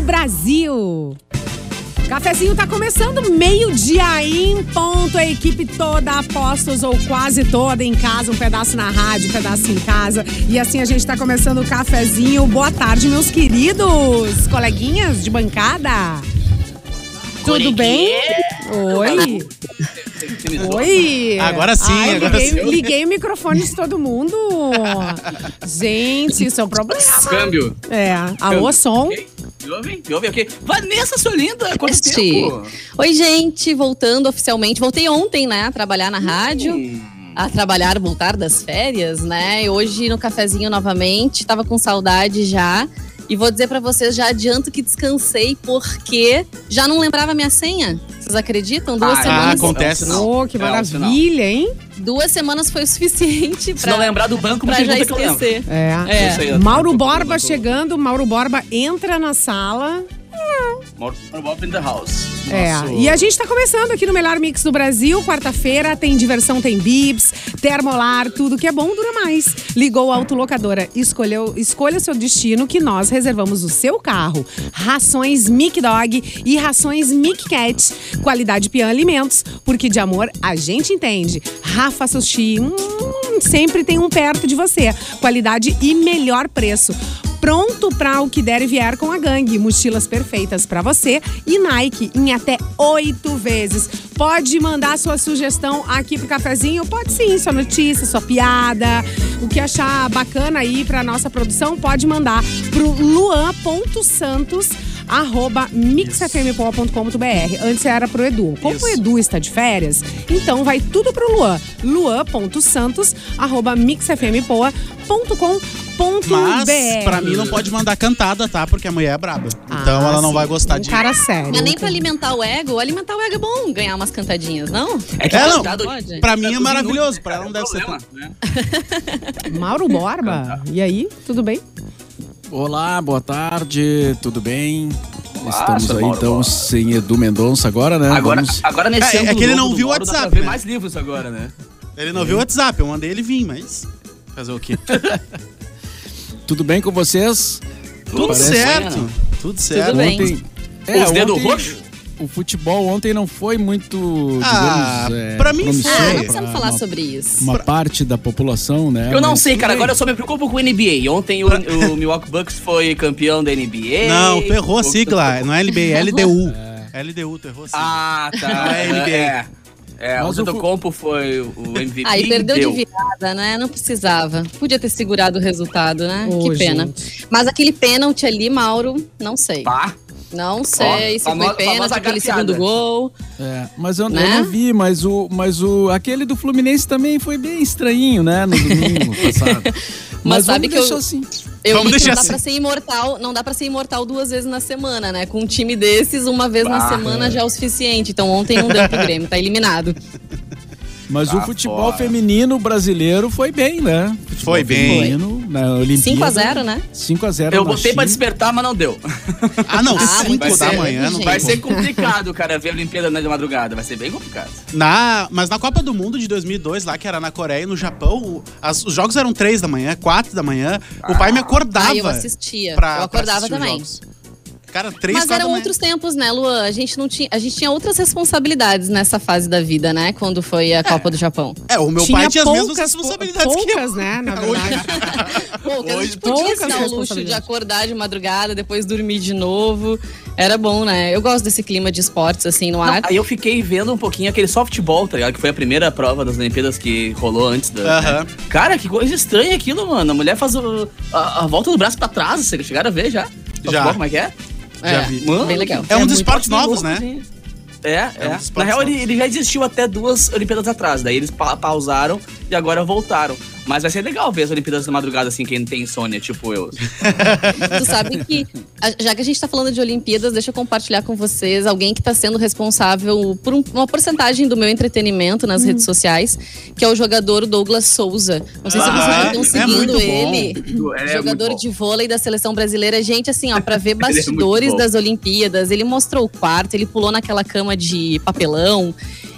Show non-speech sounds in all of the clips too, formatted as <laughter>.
do Brasil. Cafezinho tá começando meio-dia em ponto. A equipe toda, apostos ou quase toda em casa, um pedaço na rádio, um pedaço em casa. E assim a gente tá começando o cafezinho. Boa tarde, meus queridos coleguinhas de bancada. Tudo bem? Oi. Oi. Agora sim, Ai, agora liguei, sim. liguei o microfone de todo mundo. <laughs> Gente, isso é um problema. Câmbio. É. Alô, som. Ok. Me ouve? Ok. Vanessa, sua linda. Quanto Este. tempo? Oi, gente, voltando oficialmente. Voltei ontem, né, a trabalhar na rádio. Hum. A trabalhar, voltar das férias, né? E hoje no cafezinho novamente. Tava com saudade já. E vou dizer pra vocês, já adianto que descansei porque já não lembrava minha senha. Vocês acreditam? Duas Ah, semanas. acontece. É um sinal. Oh, que maravilha, hein? Duas semanas foi o suficiente pra, não lembrar do banco, pra já esquecer. É. É. Isso aí, eu- Mauro Borba chegando, Mauro Borba entra na sala. Bob in the house. É, Nosso- e a gente tá começando aqui no Melhor Mix do Brasil. Quarta-feira tem diversão, tem bibs, termolar, tudo que é bom dura mais. Ligou a autolocadora, escolheu, escolha seu destino que nós reservamos o seu carro. Rações Mic Dog e rações Mic Cat. Qualidade Pian Alimentos, porque de amor a gente entende. Rafa Sushi, hum, sempre tem um perto de você. Qualidade e melhor preço. Pronto para o que der e vier com a gangue. Mochilas perfeitas para você e Nike em até oito vezes. Pode mandar sua sugestão aqui pro cafezinho? Pode sim, sua notícia, sua piada. O que achar bacana aí pra nossa produção, pode mandar pro luan.santos arroba mixfmpoa.com.br. Antes era pro Edu. Como Isso. o Edu está de férias, então vai tudo pro Luan. luan.santos arroba mixfmpoa.com.br. Mas, pra mim, não pode mandar cantada, tá? Porque a mulher é braba. Então Ah, ela não sim. vai gostar um de. cara sério. Mas nem pra alimentar o ego. Alimentar o ego é bom ganhar umas cantadinhas, não? É que É, não. Pode. Pra mim é maravilhoso, minutos, pra ela não é deve ser. problema, né? <laughs> Mauro Borba. E aí, tudo bem? Olá, boa tarde, tudo bem? Estamos Nossa, aí Mauro então Borba. sem Edu Mendonça agora, né? Agora, Vamos- agora nesse É, é ângulo que ele novo não do viu o Mauro, dá pra WhatsApp, ver né? mais livros agora, né? Ele não viu o WhatsApp, eu mandei ele vir, mas. Fazer o quê? <laughs> Tudo bem com vocês? Tudo Parece- certo. Tudo certo. bem. Ontem, Os dedos ontem roxos? O futebol ontem não foi muito, Ah, digamos, é, pra mim foi. Ah, não pra precisamos falar uma, sobre isso. uma parte da população, né? Eu não Mas sei, tudo cara. bem. Agora eu só me preocupo com o NBA. Ontem o, o Milwaukee Bucks foi campeão da NBA. Não, tu errou a sigla. Não é LB, é LDU. LDU, tu errou a sigla. Ah, tá. Não é NBA. É, é o Mas o Compo foi o <laughs> MVP. Aí perdeu deu. de virada, né? Não precisava. Podia ter segurado o resultado, né? Ô, que pena. gente. Mas aquele pênalti ali, Mauro, não sei. Pá. Não sei se famo- foi pênalti, famosa aquele segundo gol. É, mas eu, eu Né? não vi, mas o, mas o aquele do Fluminense também foi bem estranhinho, né? No domingo <laughs> passado. Mas, sabe vamos que eu- assim. Eu Vamos deixar não dá assim. pra ser imortal, não dá pra ser imortal duas vezes na semana, né? Com um time desses, uma vez na Ah, semana já é o suficiente. Então ontem não deu pro <laughs> Grêmio, tá eliminado. Mas Tá o futebol fora. feminino brasileiro foi bem, né? Futebol Foi bem. Feminino, na Olimpíada. 5x0, né? 5x0 Eu botei pra China. despertar, mas não deu. Ah, não, <laughs> Ah, 5 muito da manhã não gente. Vai ser complicado, cara, ver a Olimpíada na de madrugada. Vai ser bem complicado. Na, mas na Copa do Mundo de 2002, lá que era na Coreia e no Japão, as- os jogos eram 3 da manhã, 4 da manhã. o pai me acordava. Ah, eu assistia. pra- eu pra acordava também. jogos. Cara, 3, Mas 4 eram outros tempos, né, Luan? A gente não tinha, a gente tinha outras responsabilidades nessa fase da vida, né? Quando foi a Copa do Japão. É, o meu pai tinha as mesmas poucas, responsabilidades que eu. poucas, né, na <laughs> verdade. <laughs> Pô, que a Hoje gente podia poucas se dar o luxo de acordar de madrugada, depois dormir de novo. Era bom, né? Eu gosto desse clima de esportes, assim, no Não, ar. aí eu fiquei vendo um pouquinho aquele softball, tá ligado? Que foi a primeira prova das Olimpíadas que rolou antes da. Aham. né? Cara, que coisa estranha aquilo, mano. A mulher faz o- a, a volta do braço pra trás. Vocês chegaram a ver já? Softball, Como é que é? Já vi. Mano, bem legal. É um dos muito esportes novos, né? É, é. dos Na real, ele, ele já existiu até duas Olimpíadas atrás. Daí eles pa- pausaram e agora voltaram. Mas vai ser legal ver as Olimpíadas da madrugada, assim, quem tem insônia, tipo eu. <laughs> Tu sabe que, já que a gente tá falando de Olimpíadas, deixa eu compartilhar com vocês alguém que tá sendo responsável por um- uma porcentagem do meu entretenimento nas redes sociais, que é o jogador Douglas Souza. Não sei se Ah, vocês já é? estão É seguindo muito bom. ele. É jogador de vôlei da seleção brasileira. Gente, assim, ó, pra ver <laughs> é bastidores das Olimpíadas, ele mostrou o quarto, ele pulou naquela cama de papelão.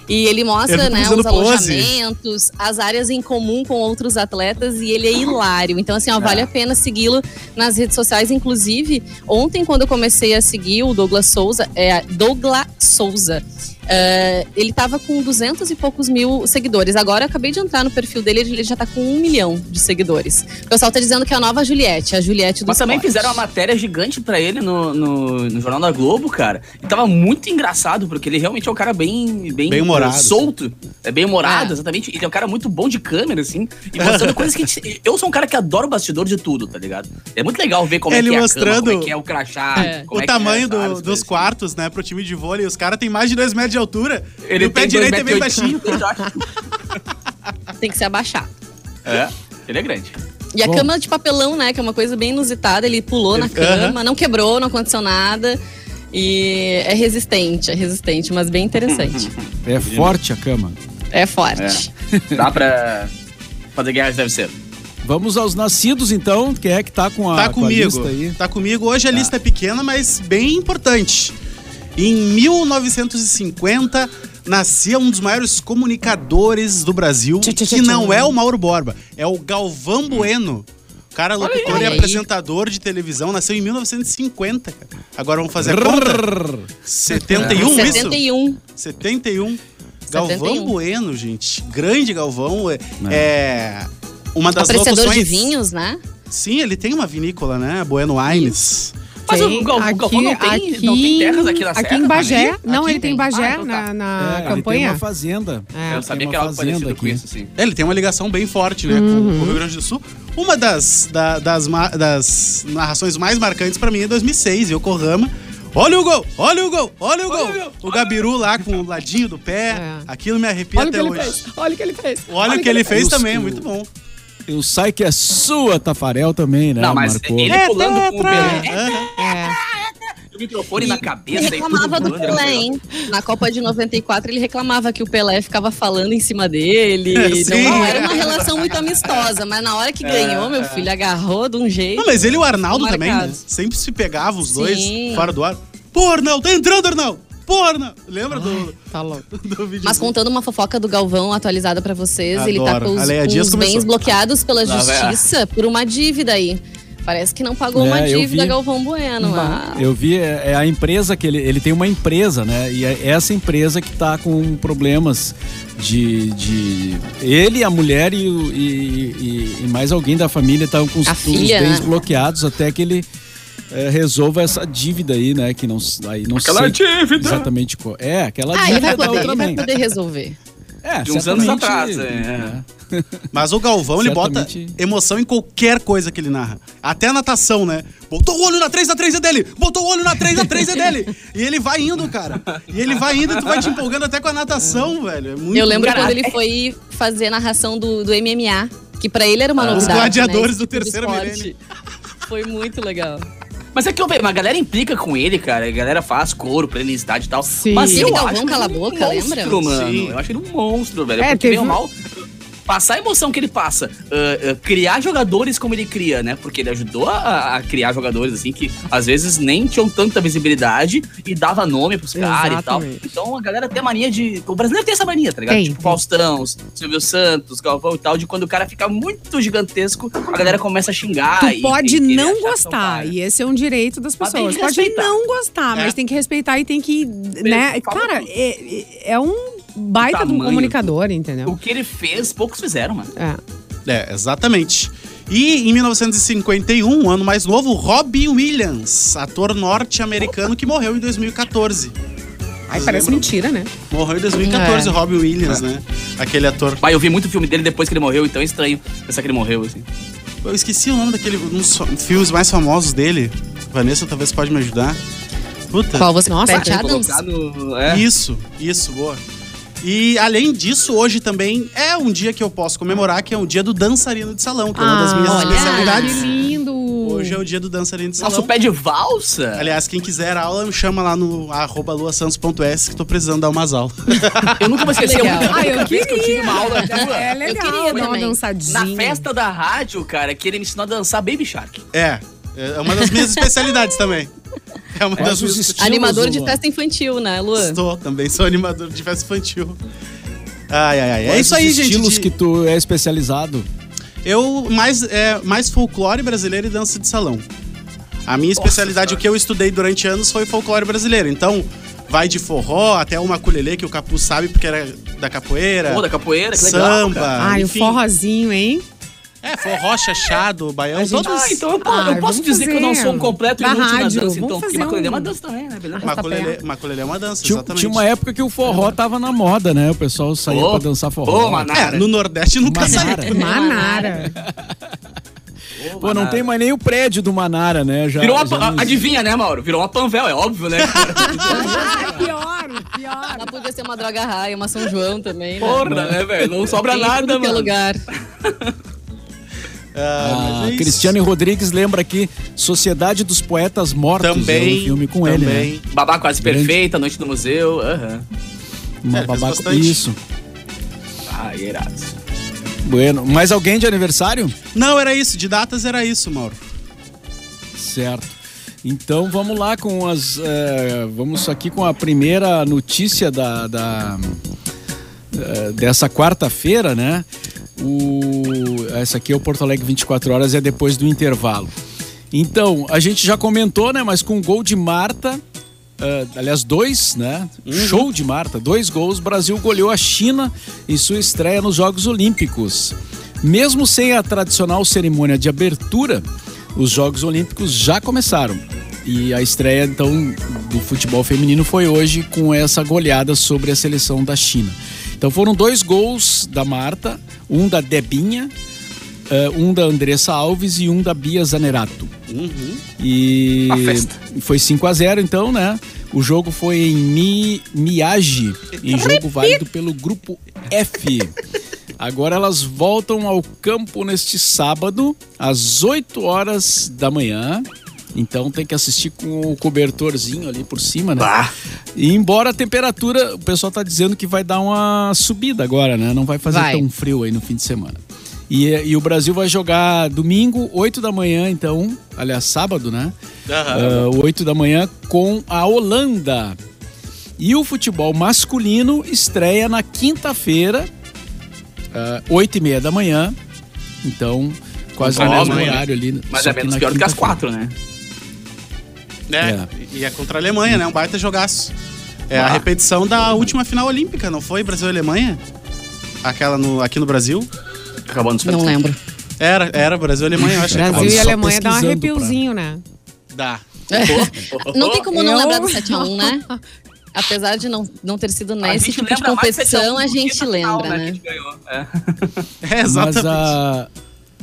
E ele mostra, né, os pose. alojamentos, as áreas em comum com outros atletas e ele é hilário. Então, assim, ó, vale a pena segui-lo nas redes sociais. Inclusive, ontem, quando eu comecei a seguir o Douglas Souza, é Douglas Souza. É, ele tava com 200 e poucos mil seguidores. Agora eu acabei de entrar no perfil dele, ele já tá com um milhão de seguidores. O pessoal tá dizendo que é a nova Juliette, a Juliette do Mas também fizeram uma matéria gigante pra ele no, no, no Jornal da Globo, cara. E tava muito engraçado, porque ele realmente é um cara bem. Bem, Bem-humorado. Solto. É bem humorado, É. exatamente. Ele é um cara muito bom de câmera, assim. E mostrando <laughs> coisas que. a gente- Eu sou um cara que adora o bastidor de tudo, tá ligado? É muito legal ver como Ele é que é mostrando a cama, como é que é o crachá. É. como o é que é, tamanho do- sabe, dos assim. quartos, né, pro time de vôlei. Os caras têm mais de 2 metros de altura. Ele e o pé tem direito é bem 2,80 baixinho. <laughs> Tem que se abaixar. É, ele é grande. E a Bom. cama de papelão, né? Que é uma coisa bem inusitada. Ele pulou na Ele- cama, não quebrou, não aconteceu nada. E é resistente, é resistente, mas bem interessante. <laughs> É forte a cama. É forte. Dá pra fazer guerra deve ser. Vamos aos nascidos, então. Quem é que tá com a, Tá com a comigo. lista aí? Tá comigo. Hoje a lista é pequena, mas bem importante. Em 1950, nascia um dos maiores comunicadores do Brasil, que não é o Mauro Borba, é o Galvão Bueno. O cara locutor Olha e apresentador de televisão, nasceu em 1950, cara. Agora vamos fazer a conta. Rrr. 71, isso? 71. 71. Galvão 71. Bueno, gente. Grande Galvão. É, é uma das Apreciador locuções... de vinhos, né? Sim, ele tem uma vinícola, né? Bueno Wines. Mas Tem o Gal- o Galvão não tem, não tem terras aqui na Aqui Serra? em Bagé. Ali? Não, Aqui ele tem tem. Bagé Ah, então tá. na, na É, ele tem campanha. uma fazenda. É. Eu sabia que era algo parecido com aqui. isso, sim. Ele tem uma ligação bem forte, né, Uhum. com, com o Rio Grande do Sul. Uma das, da- das, das narrações mais marcantes pra mim é 2006, Yokohama. Olha o gol! Olha o gol! Olha o gol! O Gabiru lá com o ladinho do pé. É. Aquilo me arrepia Olha que até ele hoje. fez. Olha o que ele fez. Olha o que ele fez fez. também, é muito bom. Eu sai que é sua, Tafarel, também, né? Não, mas Marcou. ele É pulando com o! Pelé. É. O microfone na Ele cabeça e tudo reclamava do Pelé, hein? Na Copa de 94, ele reclamava que o Pelé ficava falando em cima dele. Sim. <laughs> Não, não era uma relação muito amistosa, mas na hora que ganhou, meu filho, agarrou de um jeito. Não, mas ele e o Arnaldo também, né? Sempre se pegavam os dois Sim. fora do ar. Pô, Arnaldo, tá entrando, Arnaldo! Arnaldo! Lembra do, Tá louco. <laughs> do vídeo? Mas contando uma fofoca do Galvão atualizada pra vocês, ele tá Adoro. com os, com os começou. bens bloqueados pela Lá justiça por uma dívida aí. Parece que não pagou É, uma dívida vi. Galvão Bueno. Ah, Eu vi, é, é a empresa que ele, ele tem uma empresa, né? E é essa empresa que tá com problemas de. de ele, a mulher e, e, e- e mais alguém da família estão com os, A os filha, bens né? bloqueados até que ele é, resolva essa dívida aí, né? Que não, aí não Aquela sei dívida. exatamente qual. É, aquela Ah, ele vai dívida da poder, outra ele vai poder resolver. É, De uns anos atrás, é. né? <laughs> Mas o Galvão, ele bota emoção em qualquer coisa que ele narra. Até a natação, né? Botou o olho na 3 da 3 é dele! Botou o olho na 3 da 3 é dele! E ele vai indo, cara. E ele vai indo e tu vai te empolgando até com a natação, velho. É muito Eu lembro Cara, quando ele foi fazer a narração do, do MMA, que pra ele era uma Ah. novidade. Os gladiadores né, do tipo terceiro esporte. milênio. Foi muito legal. Mas é que, velho, a galera implica com ele, cara. A galera faz coro pra ele estádio e tal. Sim. Mas eu Galvão acho que cala ele a é um boca, monstro, lembra? mano. Sim. Eu acho ele um monstro, velho. É, porque teve ou um- mal... Passar a emoção que ele passa, ah, ah, criar jogadores como ele cria, né? Porque ele ajudou a, a criar jogadores, assim, que às vezes nem tinham tanta visibilidade e dava nome pros caras e tal. Então a galera tem a mania de. O brasileiro tem essa mania, tá ligado? Tem, tipo. Faustão, Silvio Santos, Galvão e tal, de quando o cara fica muito gigantesco, a galera começa a xingar. Tu e- pode e não gostar, e esse é um direito das pessoas. Pode respeitar. não gostar, É. mas tem que respeitar e tem que, né? Cara, tudo. é, é um baita de um comunicador, entendeu? O que ele fez, poucos fizeram, mano. É. É, exatamente. E em 1951, um ano mais novo, Robin Williams, ator norte-americano que morreu em 2014. Ai, parece mentira, né? Morreu em 2014, É. Robin Williams, né? Aquele ator. Mas eu vi muito filme dele depois que ele morreu, então é estranho pensar que ele morreu, assim. Eu esqueci o nome daquele. Um dos filmes mais famosos dele. Vanessa talvez pode me ajudar. Puta. Qual você? Nossa, Pat que Adams? No... É. Isso, isso, boa. E além disso, hoje também é um dia que eu posso comemorar, que é o dia do dançarino de salão, que é uma das minhas olha, especialidades. Que lindo! Hoje é o dia do dançarino de salão. Nossa, o pé de valsa? Aliás, quem quiser aula, me chama lá no arroba luasantos.s que tô precisando dar umas aulas. Eu nunca vou esquecer. Legal. Ah, eu vez que eu tive uma aula. É legal, queria dar uma dançadinha. Na festa da rádio, cara, que ele me ensinou a dançar Baby Shark. É, é uma das minhas especialidades também. É uma Quais das minhas... estilos, Animador de Luan? festa infantil, né, Luan? Estou, também sou animador de festa infantil. Ai, ai, ai. É Quais isso os aí, gente. estilos de- que tu é especializado? Eu, mais, é, mais folclore brasileiro e dança de salão. A minha especialidade, o que eu estudei durante anos, foi folclore brasileiro. Então, vai de forró até uma ukulele, que o Capu sabe porque era da capoeira. Pô, da capoeira, que legal. Samba. cara. Ai, enfim. o forrozinho, hein? É, forró, chachado, baião, gente- todos... Ah, então eu, Ah, eu posso dizer que eu não sou um completo inútil na rádio, dança, vamos então. Porque maculelê é um- uma dança também, né? Beleza? Maculelê, maculelê é uma dança, Tinha, exatamente. tinha uma época que o forró tava na moda, né? O pessoal saía Ô, pra dançar forró. ô, Maná. É, no Nordeste nunca Manara. saiu. <laughs> Manara. Pô, não tem mais nem o prédio do Manara, né? Já, Virou uma. já não- Adivinha, né, Mauro? Virou uma panvel, é óbvio, né? Ai, <laughs> pior, pior. Ela podia ser uma droga raia, uma São João também, né? Porra, né, velho? Não sobra nada, tudo que é mano. lugar. <laughs> Ah, Ah, é. Cristiane Rodrigues lembra aqui Sociedade dos Poetas Mortos. é Também, um filme com ele, né? também. Babá quase Grande. perfeita, Noite do Museu. Aham. Uma É, bastante. Isso. Ah, irado. Bueno. Mais alguém de aniversário? Não, era isso. De datas era isso, Mauro. Certo. Então vamos lá com as. eh, vamos aqui com a primeira notícia da, da, eh, dessa quarta-feira, né? O, essa aqui é o Porto Alegre 24 horas, é depois do intervalo. Então, a gente já comentou, né? Mas com o gol de Marta, eh, aliás, dois, né? Show de Marta, dois gols, o Brasil goleou a China em sua estreia nos Jogos Olímpicos. Mesmo sem a tradicional cerimônia de abertura, os Jogos Olímpicos já começaram. E a estreia, então, do futebol feminino foi hoje com essa goleada sobre a seleção da China. Então foram dois gols da Marta, um da Debinha, eh, um da Andressa Alves e um da Bia Zanerato. E Uma festa. foi 5 a 0 então, né? O jogo foi em Mi, Miyagi, em jogo válido pelo grupo F. Agora elas voltam ao campo neste sábado, às 8 horas da manhã. Então tem que assistir com o cobertorzinho ali por cima, né? Bah. E embora a temperatura, o pessoal tá dizendo que vai dar uma subida agora, né? Não vai fazer Vai. tão frio aí no fim de semana. E, e o Brasil vai jogar domingo, 8 da manhã, então, aliás, sábado, né? Ah, 8 da manhã com a Holanda. E o futebol masculino estreia na quinta-feira, ah, 8 e meia da manhã. Então, quase no a mesmo Alemanha. horário ali. Mas é menos na pior do que as quatro, né? É, É. e é contra a Alemanha, né? Um baita jogaço. É a Ah. repetição da última final olímpica, não foi? Brasil e Alemanha? Aquela no, aqui no Brasil? Acabando os Não lembro. Era, era Brasil e Alemanha, eu acho. Brasil e Alemanha dá um arrepiozinho, né? Dá. Não tem como não Eu- lembrar do 7x1, né? <laughs> Apesar de não, não ter sido A nesse tipo de competição, a 7 gente lembra, a né? gente ganhou. É. <laughs> É, exatamente. Mas a,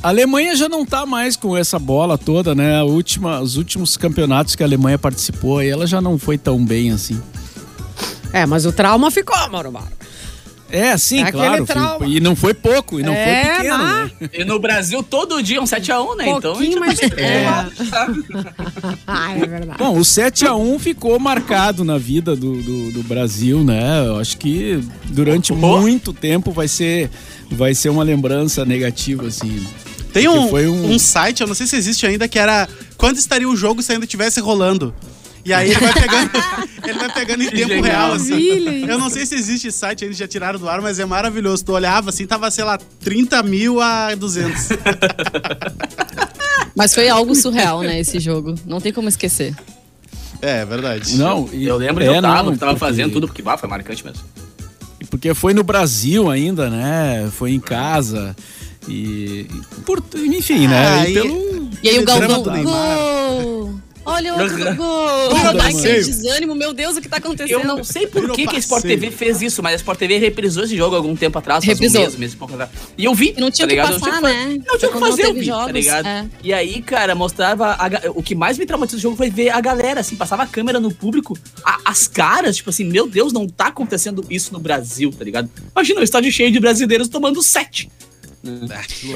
a Alemanha já não tá mais com essa bola toda, né? A última, os últimos campeonatos que a Alemanha participou, aí ela já não foi tão bem assim. É, mas o trauma ficou, Mauro Mauro. É, sim, É claro. trauma. E não foi pouco, e não É, foi pequeno, mas- né? E no Brasil, todo dia um 7x1, né? Então, a gente Pouquinho, mas- tá é. <laughs> Ah, é verdade. Bom, o 7x1 ficou marcado na vida do, do, do Brasil, né? Eu acho que durante Oh. muito tempo vai ser, vai ser uma lembrança negativa, assim. Tem um, foi um- um site, eu não sei se existe ainda, que era quando estaria o jogo se ainda estivesse rolando. E aí ele vai pegando, <laughs> ele vai pegando em tempo genial. real, assim. Eu não sei se existe esse site, eles já tiraram do ar, mas é maravilhoso. Tu olhava assim, tava, sei lá, 30 mil a 200. <laughs> Mas foi algo surreal, né, esse jogo. Não tem como esquecer. É, verdade. Não, e- Eu lembro é, eu tava, não, que tava porque- fazendo tudo, porque bah, foi marcante mesmo. Porque foi no Brasil ainda, né? Foi em casa. E. e por, enfim, né? Ah, E e- pelo. E aí o Neymar. gol! Olha outro Gol. Gol. desânimo, meu Deus, o que tá acontecendo? Eu não sei por que, que a Sport. TV fez isso, mas a Sport TV reprisou esse jogo algum tempo atrás, faz Reprisou. um mês, mês e pouco atrás. E eu vi, E não tinha tá o que ligado? passar, não tinha, né? Não tinha o que fazer, eu vi, jogos, tá ligado? é. E aí, cara, mostrava... a o que mais me traumatizou do jogo foi ver a galera, assim, passava a câmera no público, a- as caras, tipo assim, meu Deus, não tá acontecendo isso no Brasil, tá ligado? Imagina, o estádio cheio de brasileiros tomando sete.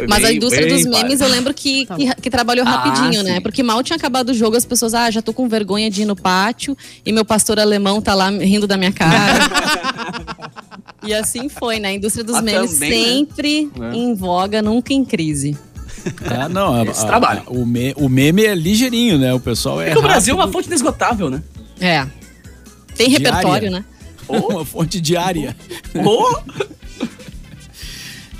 Mas a indústria bem dos memes, eu lembro que, Tá que, que trabalhou Ah, rapidinho, né? Porque mal tinha acabado o jogo, as pessoas, ah, já tô com vergonha de ir no pátio e meu pastor alemão tá lá rindo da minha cara. <laughs> e assim foi, né? A indústria dos Ah, memes também, né? sempre É. em voga, nunca em crise. Ah, não. a- Esse a- trabalho. o, me- o meme é ligeirinho, né? O pessoal é. É que o Brasil é uma fonte inesgotável, né? É. Tem Diária. repertório, né? <laughs> uma fonte diária. Oh,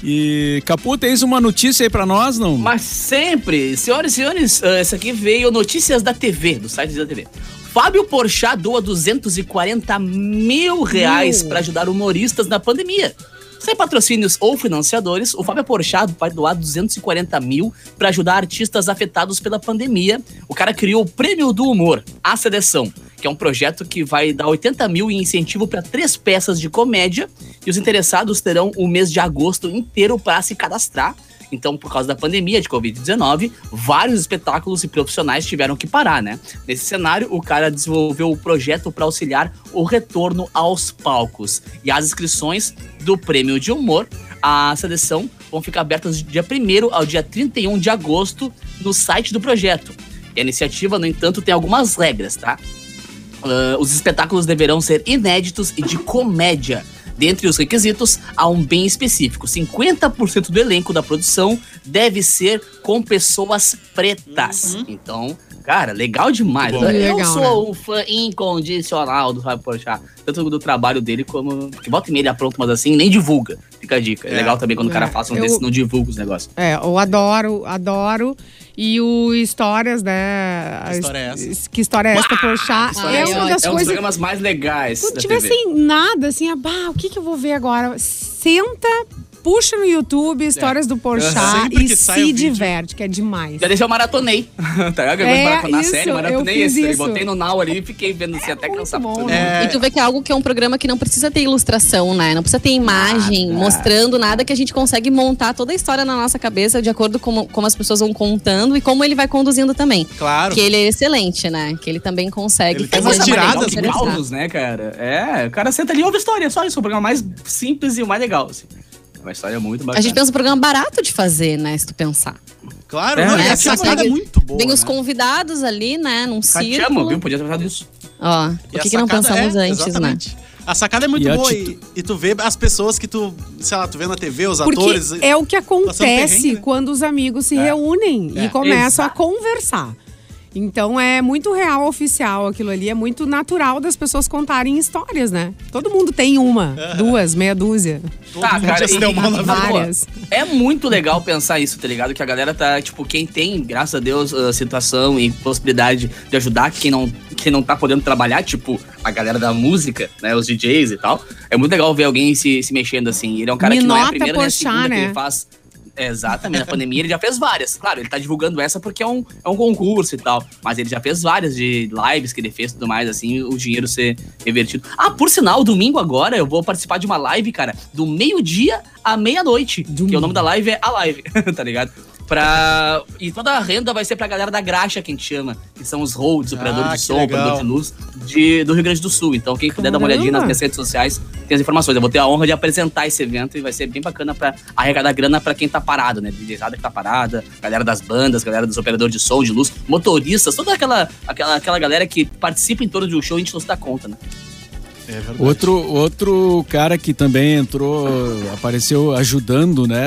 E, Capu, tens uma notícia aí pra nós, não? mas sempre, senhoras e senhores, ah, essa aqui veio notícias da TV, do site da TV. Fábio Porchat doa 240 mil reais para ajudar humoristas na pandemia. Sem patrocínios ou financiadores, o Fábio Porchat vai doar 240 mil para ajudar artistas afetados pela pandemia. O cara criou o Prêmio do Humor, A Seleção, que é um projeto que vai dar 80 mil em incentivo para três peças de comédia. E os interessados terão o mês de agosto inteiro para se cadastrar. Então, por causa da pandemia de Covid-19, vários espetáculos e profissionais tiveram que parar, né? Nesse cenário, o cara desenvolveu o projeto para auxiliar o retorno aos palcos. E as inscrições do Prêmio de Humor, a seleção, vão ficar abertas do dia 1 ao dia 31 de agosto no site do projeto. E a iniciativa, no entanto, tem algumas regras, tá? Ah, os espetáculos deverão ser inéditos e de comédia. Dentre os requisitos, há um bem específico: 50% do elenco da produção deve ser com pessoas pretas. Então, cara, legal demais. Bom. Eu Legal, sou um fã incondicional do Fábio Porchat, tanto do trabalho dele como que volta e meia ele apronta, mas assim, nem divulga. Fica a dica. É, É. legal também quando o cara É, faça um eu- desses, não divulga os negócios. É, eu adoro, adoro. E o Histórias, né? Que história é essa? Que história é essa, Porchat? História É Ai, uma das é um dos coisas. programas mais legais. Tiver TV. sem nada, assim, ah, bah, o que, que eu vou ver agora? Senta, puxa no YouTube Histórias do Porchat Sempre e se diverte, que é demais. Já deixei eu maratonei. <laughs> tá ligado? Eu É, maratonar a isso, série, maratonei esse. aí. isso. Botei no Now ali e fiquei vendo assim até muito cansar. bom, É, E tu vê que é algo que é um programa que não precisa ter ilustração, né? Não precisa ter imagem Nada. mostrando nada que a gente consegue montar toda a história na nossa cabeça de acordo com como as pessoas vão contando e como ele vai conduzindo também. Claro. Que ele é excelente, né? Que ele também consegue Ele tem fazer umas de maneira tiradas causos, né, cara? É, o cara senta ali e ouve história, só isso. É o programa mais simples e o mais legal, assim. Uma história muito bacana. A gente pensa um programa barato de fazer, né? Se tu pensar. Claro, É, não, né? e a sacada Consegue- é muito boa. Tem os né? convidados ali, né? Num Te amo, círculo. viu? Podia ter pensado nisso. Ó, E por a que, que não pensamos é, antes, né? exatamente. A sacada é muito E boa e, e tu vê as pessoas que tu, sei lá, tu vê na TV, os Porque atores. é o que acontece perrengue, né? quando os amigos se É. reúnem É. e começam Exato. a conversar. Então é muito real, oficial aquilo ali. É muito natural das pessoas contarem histórias, né? Todo mundo tem uma, <laughs> duas, meia dúzia, Todo Tá, mundo cara, já se e- vida. várias. É muito legal pensar isso, tá ligado? Que a galera tá, tipo, quem tem, graças a Deus, a situação e possibilidade de ajudar quem não, quem não tá podendo trabalhar, tipo, a galera da música, né? Os DJs e tal. É muito legal ver alguém se, se mexendo assim. Ele é um cara Me que não é a primeira nem a segunda que né? ele faz. Exatamente, na pandemia ele já fez várias. Claro, ele tá divulgando essa porque é um, é um concurso e tal. Mas ele já fez várias de lives que ele fez e tudo mais, assim, o dinheiro ser revertido. Ah, por sinal, domingo agora eu vou participar de uma live, cara, do meio-dia à meia-noite. Que o nome da live é A Live, <laughs> tá ligado? Pra... E toda a renda vai ser pra galera da graxa, que a gente chama, que são os holds, operadores Ah, de som, legal. operador de luz de, do Rio Grande do Sul. Então, quem puder dar uma olhadinha nas minhas redes sociais, tem as informações. Eu vou ter a honra de apresentar esse evento e vai ser bem bacana pra arrecadar grana pra quem tá parado, né? DJzada que tá parada, galera das bandas, galera dos operadores de som, de luz, motoristas, toda aquela, aquela, aquela galera que participa em torno de um show e a gente não se dá conta, né? É verdade. Outro, outro cara que também entrou, apareceu ajudando, né,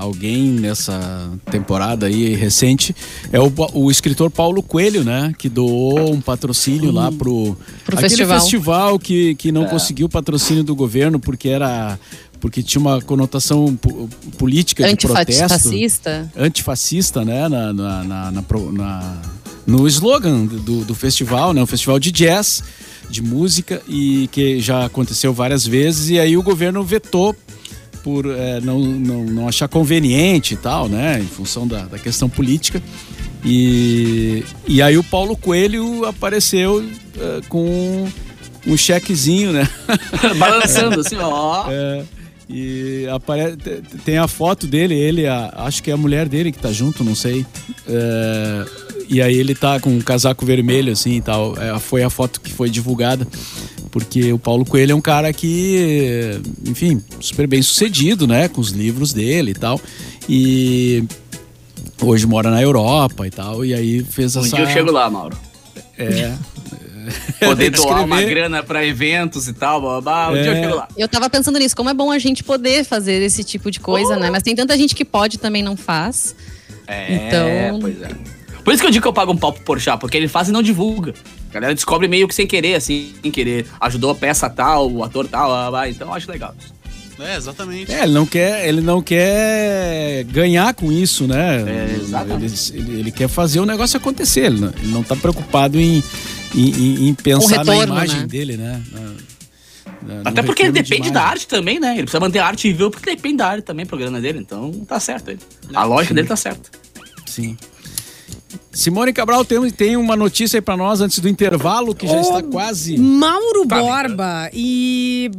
alguém nessa temporada aí recente, é o, o escritor Paulo Coelho, né, que doou um patrocínio lá pro, Pro aquele festival. festival que, que não É. conseguiu patrocínio do governo porque era porque tinha uma conotação po- política de protesto Antifascista. antifascista, né, na, na, na- na- no slogan do, do festival, né, um festival de jazz, de música e que já aconteceu várias vezes e aí o governo vetou por eh, não, não, não achar conveniente e tal, né, em função da, da questão política e, e aí o Paulo Coelho apareceu eh, com um chequezinho, né, <laughs> Balançando assim, ó. é, e apare... te- tem a foto dele, ele, a- acho que é a mulher dele que tá junto, não sei. É, e aí ele tá com um casaco vermelho, assim e tal. É, foi a foto que foi divulgada. Porque o Paulo Coelho é um cara que, enfim, super bem sucedido, né? Com os livros dele e tal. E hoje mora na Europa e tal. E aí fez Um essa. dia eu chego lá, Mauro. É. <laughs> Poder doar uma grana pra eventos e tal, blá, blá, blá. Um dia eu É. chego lá. Eu tava pensando nisso, como é bom a gente poder fazer esse tipo de coisa, né? Mas tem tanta gente que pode e também não faz. É, Então- pois é. Por isso que eu digo que eu pago um pau pro Porchat, porque ele faz e não divulga. A galera descobre meio que sem querer, assim, sem querer. Ajudou a peça tal, o ator tal, ah, ah, então eu acho legal. É, exatamente. É, ele não quer, ele não quer ganhar com isso, né? É, exatamente. Ele, ele- ele quer fazer o negócio acontecer. Ele não, ele não tá preocupado em, em, em- em pensar retorno, na imagem né? dele, né? Na- na- Até porque ele retorno de depende da arte também, né? Ele precisa manter a arte viva porque depende da arte também, programa dele. Então tá certo ele. A lógica dele tá certa. Sim. Simone Cabral tem, tem uma notícia aí pra nós antes do intervalo, que já Ô, está quase. Mauro Tá, Borba e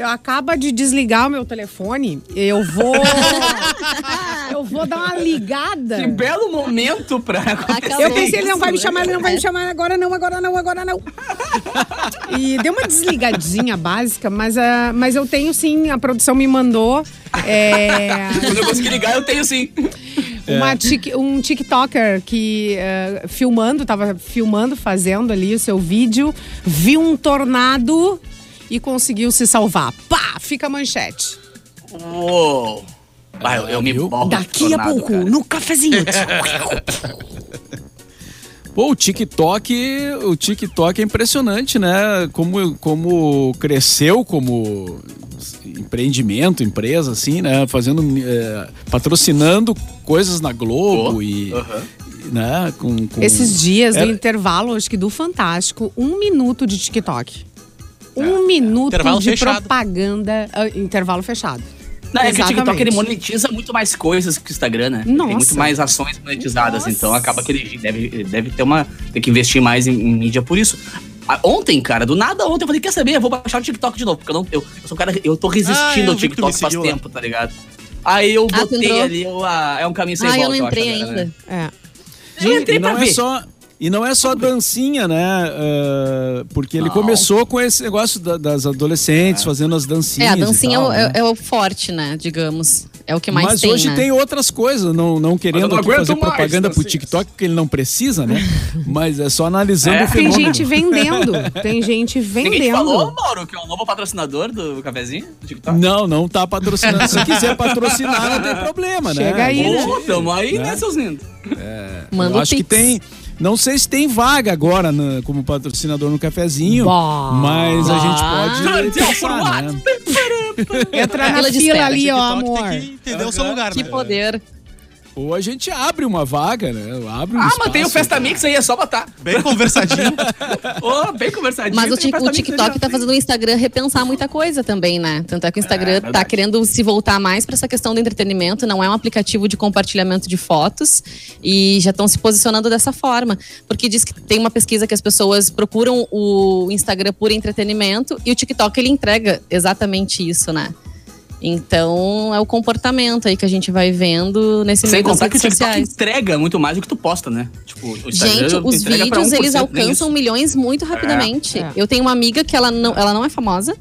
acaba de desligar o meu telefone. Eu vou <laughs> eu vou dar uma ligada. Que belo momento pra acontecer Eu pensei, ele não vai me né? chamar, ele não vai me chamar agora não, agora não, agora não. E deu uma desligadinha básica, mas, ah, mas eu tenho sim, a produção me mandou é, Quando eu conseguir ligar, eu tenho sim. Uma tic- um TikToker que ah, filmando, tava filmando, fazendo ali o seu vídeo, viu um tornado e conseguiu se salvar. Pá, fica a manchete. Uou. Ah, eu, eu me Daqui a pouco, cara. no cafezinho. <laughs> <laughs> Pô, o TikTok, o TikTok é impressionante, né? Como, como cresceu como empreendimento, empresa, assim, né? Fazendo, eh, patrocinando coisas na Globo Oh, e, aham. né? Com, com- Esses dias, Era- no intervalo, acho que do Fantástico, um minuto de TikTok. Um minuto Intervalo de fechado. propaganda. ah, intervalo fechado. Não, é que o TikTok Exatamente. ele monetiza muito mais coisas que o Instagram, né? Nossa. Tem muito mais ações monetizadas, Nossa. então acaba que ele deve, deve ter uma. ter que investir mais em, em mídia por isso. Ah, Ontem, cara, do nada ontem eu falei, quer saber? Eu vou baixar o TikTok de novo. Porque eu, não, eu, eu sou um cara. Eu tô Ah, resistindo eu ao TikTok faz seguiu tempo, tá ligado? Aí eu Ah, botei ali, eu, ah, é um caminho sem Ah, eu volta, não acho, entrei agora, ainda. né? É. Eu entrei pra não é ver. só e não é só dancinha, né? Ah, porque ele Não. começou com esse negócio da- das adolescentes fazendo as É, dancinhas. a dancinha e tal, é, o- é- né? é o forte, né? Digamos. É o que mais Mas tem, hoje né? tem outras coisas, não, não querendo não aqui fazer mais propaganda pro. TikTok, porque ele não precisa, né? <laughs> Mas é só analisando É. o Tem fenômeno. gente vendendo. Tem gente <laughs> Ninguém te vendendo. falou, Mauro, que é o novo patrocinador do cafezinho? Do TikTok? Não, não tá patrocinando. Se quiser patrocinar, não tem problema, né? Chega aí, né? Pô, tamo aí, Né? né, seus lindos? Manda Eu o acho que Pix. tem. Não sei se tem vaga agora na- como patrocinador no cafezinho, Bah. mas a gente pode pensar, formato. né? <laughs> Entra na Fila ali, ó, amor. Tem que entender o seu lugar, Que né? poder. Ou a gente abre uma vaga, né? Abre um Ah, mas espaço. tem o Festa Mix aí, é só botar. Bem conversadinho. <laughs> Ô, bem conversadinho. Mas o, Festa o TikTok tá fazendo o Instagram repensar muita coisa também, né? Tanto é que o Instagram tá verdade. querendo se voltar mais pra essa questão do entretenimento, não é um aplicativo de compartilhamento de fotos e já estão se posicionando dessa forma. Porque diz que tem uma pesquisa que as pessoas procuram o Instagram por entretenimento e o TikTok ele entrega exatamente isso, né? Então é o comportamento aí que a gente vai vendo nesse Sem meio das contar que o TikTok sociais. entrega muito mais do que tu posta, né? Tipo, Gente, os vídeos, eles 1%, nem alcançam milhões muito rapidamente. É. Eu tenho uma amiga que ela não, ela não é famosa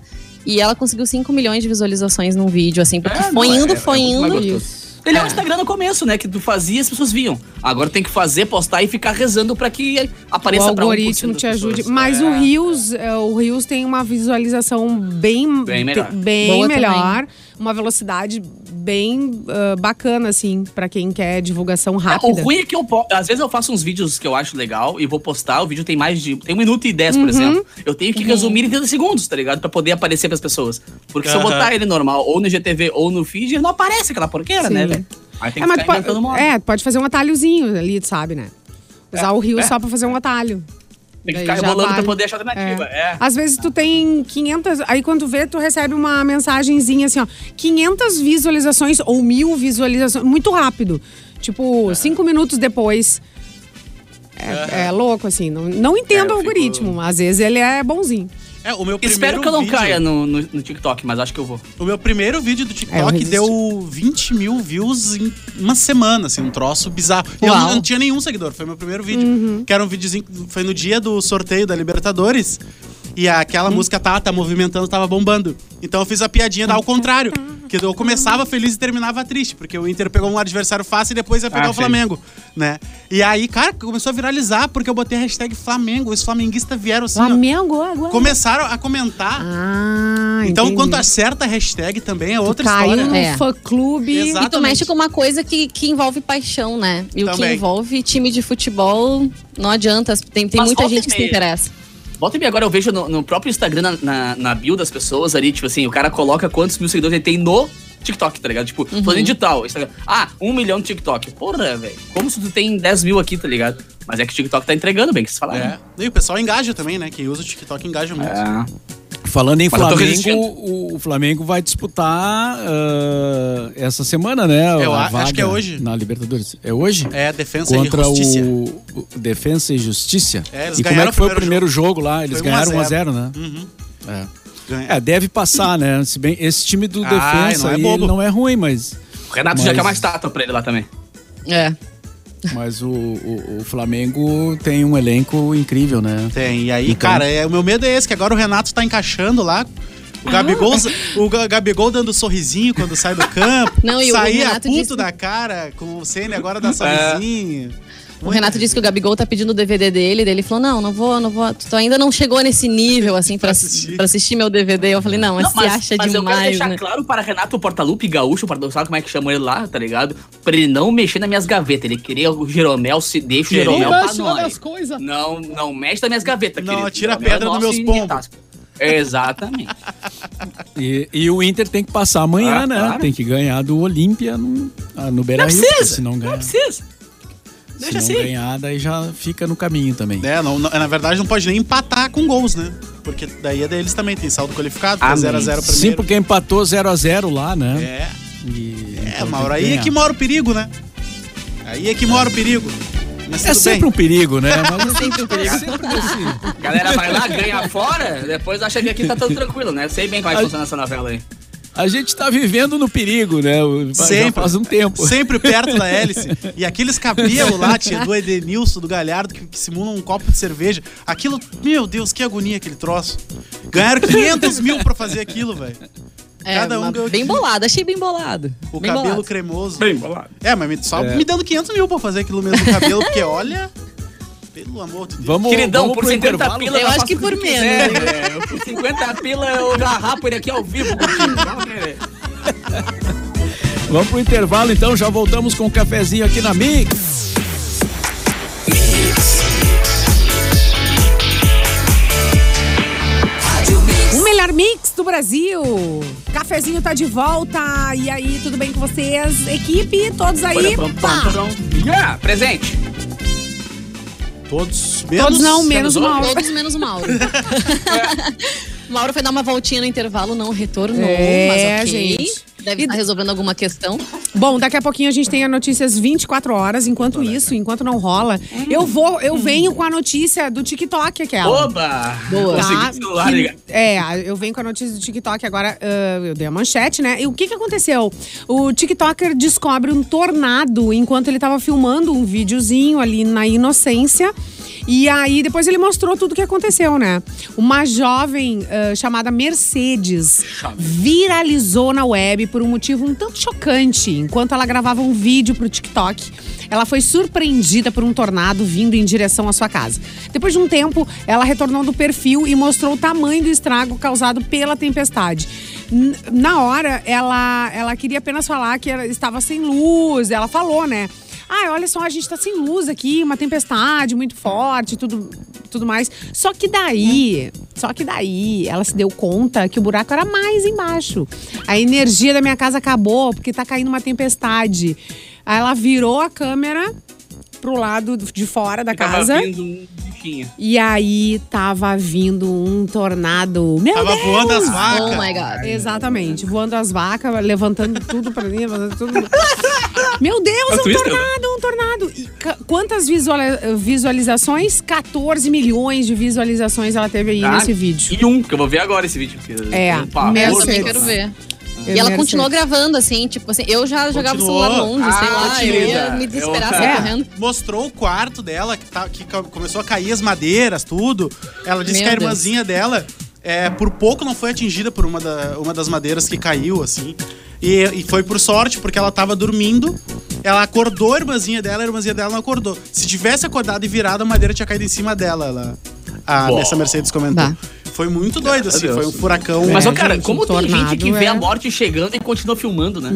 e ela conseguiu 5 milhões de visualizações num vídeo, assim, porque É, foi indo, é- foi é mais indo. Ele é o Instagram no começo, né? Que tu fazia e as pessoas viam. Agora tem que fazer, postar e ficar rezando pra que O apareça pra 1% algoritmo te ajude. pessoas. Mas É. o Rios, é, o Rios tem uma visualização bem, Bem melhor. bem Boa melhor, uma velocidade bem ah, bacana assim pra quem quer divulgação É, o rápida. ruim é que eu às vezes eu faço uns vídeos que eu acho legal e vou postar, o vídeo tem mais de. tem um minuto e dez, por Uhum. exemplo. Eu tenho que resumir em 30 segundos, tá ligado? Pra poder aparecer pras pessoas. Porque se eu botar ele normal, ou no GTV, ou no feed, ele não aparece aquela porqueira, Sim. né, Aí tem É, que mas tu ficar pode, moda. é, pode fazer um atalhozinho ali, tu sabe, né? Usar É, o Rios é. só pra fazer um atalho. Tem que daí ficar rebolando vale. pra poder achar alternativa. É. Às vezes tu tem 500, aí quando tu vê, tu recebe uma mensagenzinha assim, ó, 500 visualizações ou mil visualizações, muito rápido. Tipo, cinco minutos depois. É, é louco, assim. Não, não entendo É, o eu fico- algoritmo. Às vezes ele é bonzinho. É, o meu primeiro Espero que eu não vídeo, caia no, no, no TikTok, mas acho que eu vou. O meu primeiro vídeo do É, TikTok resisti. deu 20 mil views em uma semana, assim, um troço bizarro. E eu não, não tinha nenhum seguidor, foi meu primeiro vídeo. Uhum. Que era um videozinho, foi no dia do sorteio da Libertadores. E aquela Uhum. música tá, tá movimentando, tava bombando. Então eu fiz a piadinha da ao contrário. Que eu começava feliz e terminava triste, porque o Inter pegou um adversário fácil e depois ia pegar Ah, o sim. Flamengo, né? E aí, cara, começou a viralizar porque eu botei a hashtag Flamengo. Os flamenguistas vieram assim, ó, Flamengo agora. começaram a comentar. Ah, então, entendi. quando acerta a hashtag também é outra Caiu história. no É. fã-clube. Exato. E tu Exatamente. mexe com uma coisa que, que envolve paixão, né? E o que Também. envolve time de futebol, não adianta. Tem, tem Mas muita gente que se interessa. Volta e meia agora eu vejo no, no próprio Instagram, na, na, na bio das pessoas ali, tipo assim, o cara coloca quantos mil seguidores ele tem no TikTok, tá ligado? Tipo, Uhum. falando digital, Instagram. Ah, um milhão de TikTok. Porra, velho. Como se tu tem 10 mil aqui, tá ligado? Mas é que o TikTok tá entregando bem, que vocês falaram. É. E o pessoal engaja também, né? Quem usa o TikTok engaja muito. É. Falando em Mas Flamengo, o, Flamengo vai disputar ah, essa semana, né? Eu acho que é hoje. Na Libertadores. É hoje? É, defesa Contra e justiça. o, o Defensa e Justiça. É, eles e como é que foi o primeiro jogo, lá? Eles Foi 1 a ganharam 0. 1x0, né? Uhum. É. É, deve passar, né? Se bem, esse time do Ai, Defensa não é não é ruim, mas, O Renato já Mas- quer uma estátua pra ele lá também. É. mas o, o, o Flamengo tem um elenco incrível, né? Tem. E aí, Então- cara, é, o meu medo é esse, que agora o Renato tá encaixando lá. O Gabigol, <laughs> o Ga- Gabigol dando sorrisinho quando sai do campo. Não, e o saía Renato puto disse- da cara com o Senna, agora É. dá sorrisinho. O Renato disse que o Gabigol tá pedindo o DVD dele, daí ele falou: Não, não vou, não vou. Tu ainda não chegou nesse nível, assim, pra, Pra assistir. assistir. assistir meu DVD. Eu falei, não, mas Não, se acha mas eu quero demais, deixar né? claro para Renato Portaluppi Gaúcho, para sabe como é que chamam ele lá, tá ligado? Pra ele não mexer nas minhas gavetas. Ele queria o Jeromel, se deixa o. Jeromel Não pra mexe nas nós. coisas. Não, não mexe nas minhas gavetas, Não, querido. tira a Jeromel pedra é dos meus pombos. injetável. Exatamente. E, e o Inter tem que passar amanhã, Ah, né? claro. Tem que ganhar do Olímpia no, ah, no Beira Não Rio. precisa. Se não Não ganhar, precisa. se Deixa não assim. ganhar, daí já fica no caminho também. É, não, não- na verdade não pode nem empatar com gols, né? Porque daí é deles também, tem saldo qualificado, Amém. foi 0x0 primeiro. Sim, porque empatou 0x0 lá, né? É, E, é, então Mauro, tem aí é que mora o perigo, né? Aí é que mora o perigo. Mas É sempre bem. um perigo, né? Mas <laughs> É Sempre um perigo. sempre Galera vai lá, ganha fora, depois acha que aqui tá tudo tranquilo, né? Sei bem como é que funciona essa novela aí. A gente tá vivendo no perigo, né? O- Já Sempre. faz um tempo. Sempre perto da hélice. <laughs> E aqueles cabelos lá, tia, do Edenilson, do Galhardo, que, que simulam um copo de cerveja. Aquilo, meu Deus, que agonia aquele troço. Ganharam 500 mil pra fazer aquilo, velho. É, Cada um ganhou bem bolado, achei bem bolado. O bem cabelo bolado. cremoso. Bem bolado. É, mas me- só É. me dando 500 mil pra fazer aquilo mesmo no cabelo, porque olha. Pelo amor de Deus. Vamos, Queridão, vamos por pro 50 intervalo. pila Eu acho que por menos, É, é, por 50 pila eu já rapo ele aqui ao vivo contigo. Vamos pro intervalo, então. Já voltamos com o cafezinho aqui na Mix. O melhor mix do Brasil. Cafezinho tá de volta. E aí, tudo bem com vocês? Equipe, todos aí? Pam, pam, Pá. pam, pam. Yeah, presente. Todos menos. Todos não, menos o Menos Mauro. Todos menos o Mauro. <laughs> <laughs> Mauro foi dar uma voltinha no intervalo, não retornou, É, mas ok. gente. Deve estar resolvendo alguma questão. Bom, daqui a pouquinho a gente tem a notícias 24 horas. Enquanto isso, enquanto não rola, eu vou, eu venho com a notícia do TikTok aquela. Oba! Boa. Tá? o celular, Que- é, eu venho com a notícia do TikTok agora. ah, eu dei a manchete, né? E o que que aconteceu? O TikToker descobre um tornado enquanto ele tava filmando um videozinho ali na inocência. E aí, depois ele mostrou tudo o que aconteceu, né? Uma jovem ah, chamada Mercedes viralizou na web por um motivo um tanto chocante. Enquanto ela gravava um vídeo pro TikTok, ela foi surpreendida por um tornado vindo em direção à sua casa. Depois de um tempo, ela retornou do perfil e mostrou o tamanho do estrago causado pela tempestade. Na hora, ela, ela queria apenas falar que estava sem luz. Ela falou, né? Ah, olha só, a gente tá sem luz aqui, uma tempestade muito forte, tudo, tudo mais. Só que daí, só que daí, ela se deu conta que o buraco era mais embaixo. A energia da minha casa acabou porque tá caindo uma tempestade. Aí ela virou a câmera pro lado de fora da Tava casa. vindo um bichinho. E aí tava vindo um tornado. Meu Tava Deus! voando as vacas. Oh my God. Exatamente, voando as vacas, levantando tudo pra mim, levantando tudo. <laughs> Meu Deus, É um Twister, tornado, um tornado. E quantas visualizações? 14 milhões de visualizações ela teve aí Ah, nesse vídeo. E um, que eu vou ver agora esse vídeo. porque É, um. Eu também né? quero ver. Eu E ela continuou gravando, assim, tipo assim, eu já jogava o Continuou? celular longe, sei Ah, lá, eu ia me desesperar, eu- sair É. correndo. Mostrou o quarto dela, que, tá, que começou a cair as madeiras, tudo. Ela disse Meu que a Deus. irmãzinha dela, é, por pouco não foi atingida por uma, da- uma das madeiras que caiu, assim. E, e foi por sorte, porque ela tava dormindo. Ela acordou a irmãzinha dela, a irmãzinha dela não acordou. Se tivesse acordado e virado, a madeira tinha caído em cima dela. Ela, a, Boa. essa Mercedes comentou. Bah. Foi muito doido, assim. Foi um furacão. Mas, É, ó, cara, gente, como um tem gente que vê é- a morte chegando e continua filmando, né?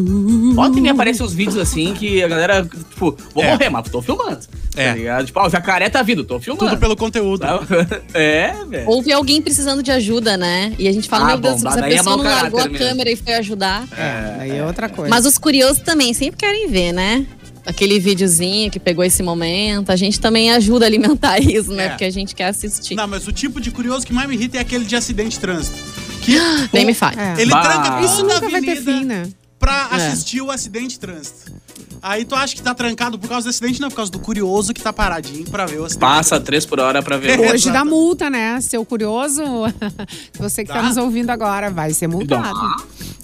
Ontem me aparecem uns vídeos assim que a galera, tipo, vou É. morrer, mas tô filmando. É. Tá ligado? Tipo, ó, o jacaré tá vindo, tô filmando. Tudo pelo conteúdo. <laughs> É, velho. Houve alguém precisando de ajuda, né? E a gente fala, Ah, meu Deus, bom, se a é pessoa mau não largou a mesmo. câmera e foi ajudar. É, aí é outra coisa. Mas os curiosos também sempre querem ver, né? Aquele videozinho que pegou esse momento. A gente também ajuda a alimentar <laughs> isso, né? É. Porque a gente quer assistir. Não, mas o tipo de curioso que mais me irrita é aquele de acidente de trânsito. Que Nem o- me fale. É. Ele Bah. tranca Isso toda a vai ter avenida fim, né? pra É. assistir o acidente de trânsito. Aí tu acha que tá trancado por causa do acidente, não, por causa do curioso que tá paradinho pra ver o acidente. Passa três por hora pra ver. Hoje dá multa, né? Seu curioso, <laughs> você que tá Dá. nos ouvindo agora, vai ser multado.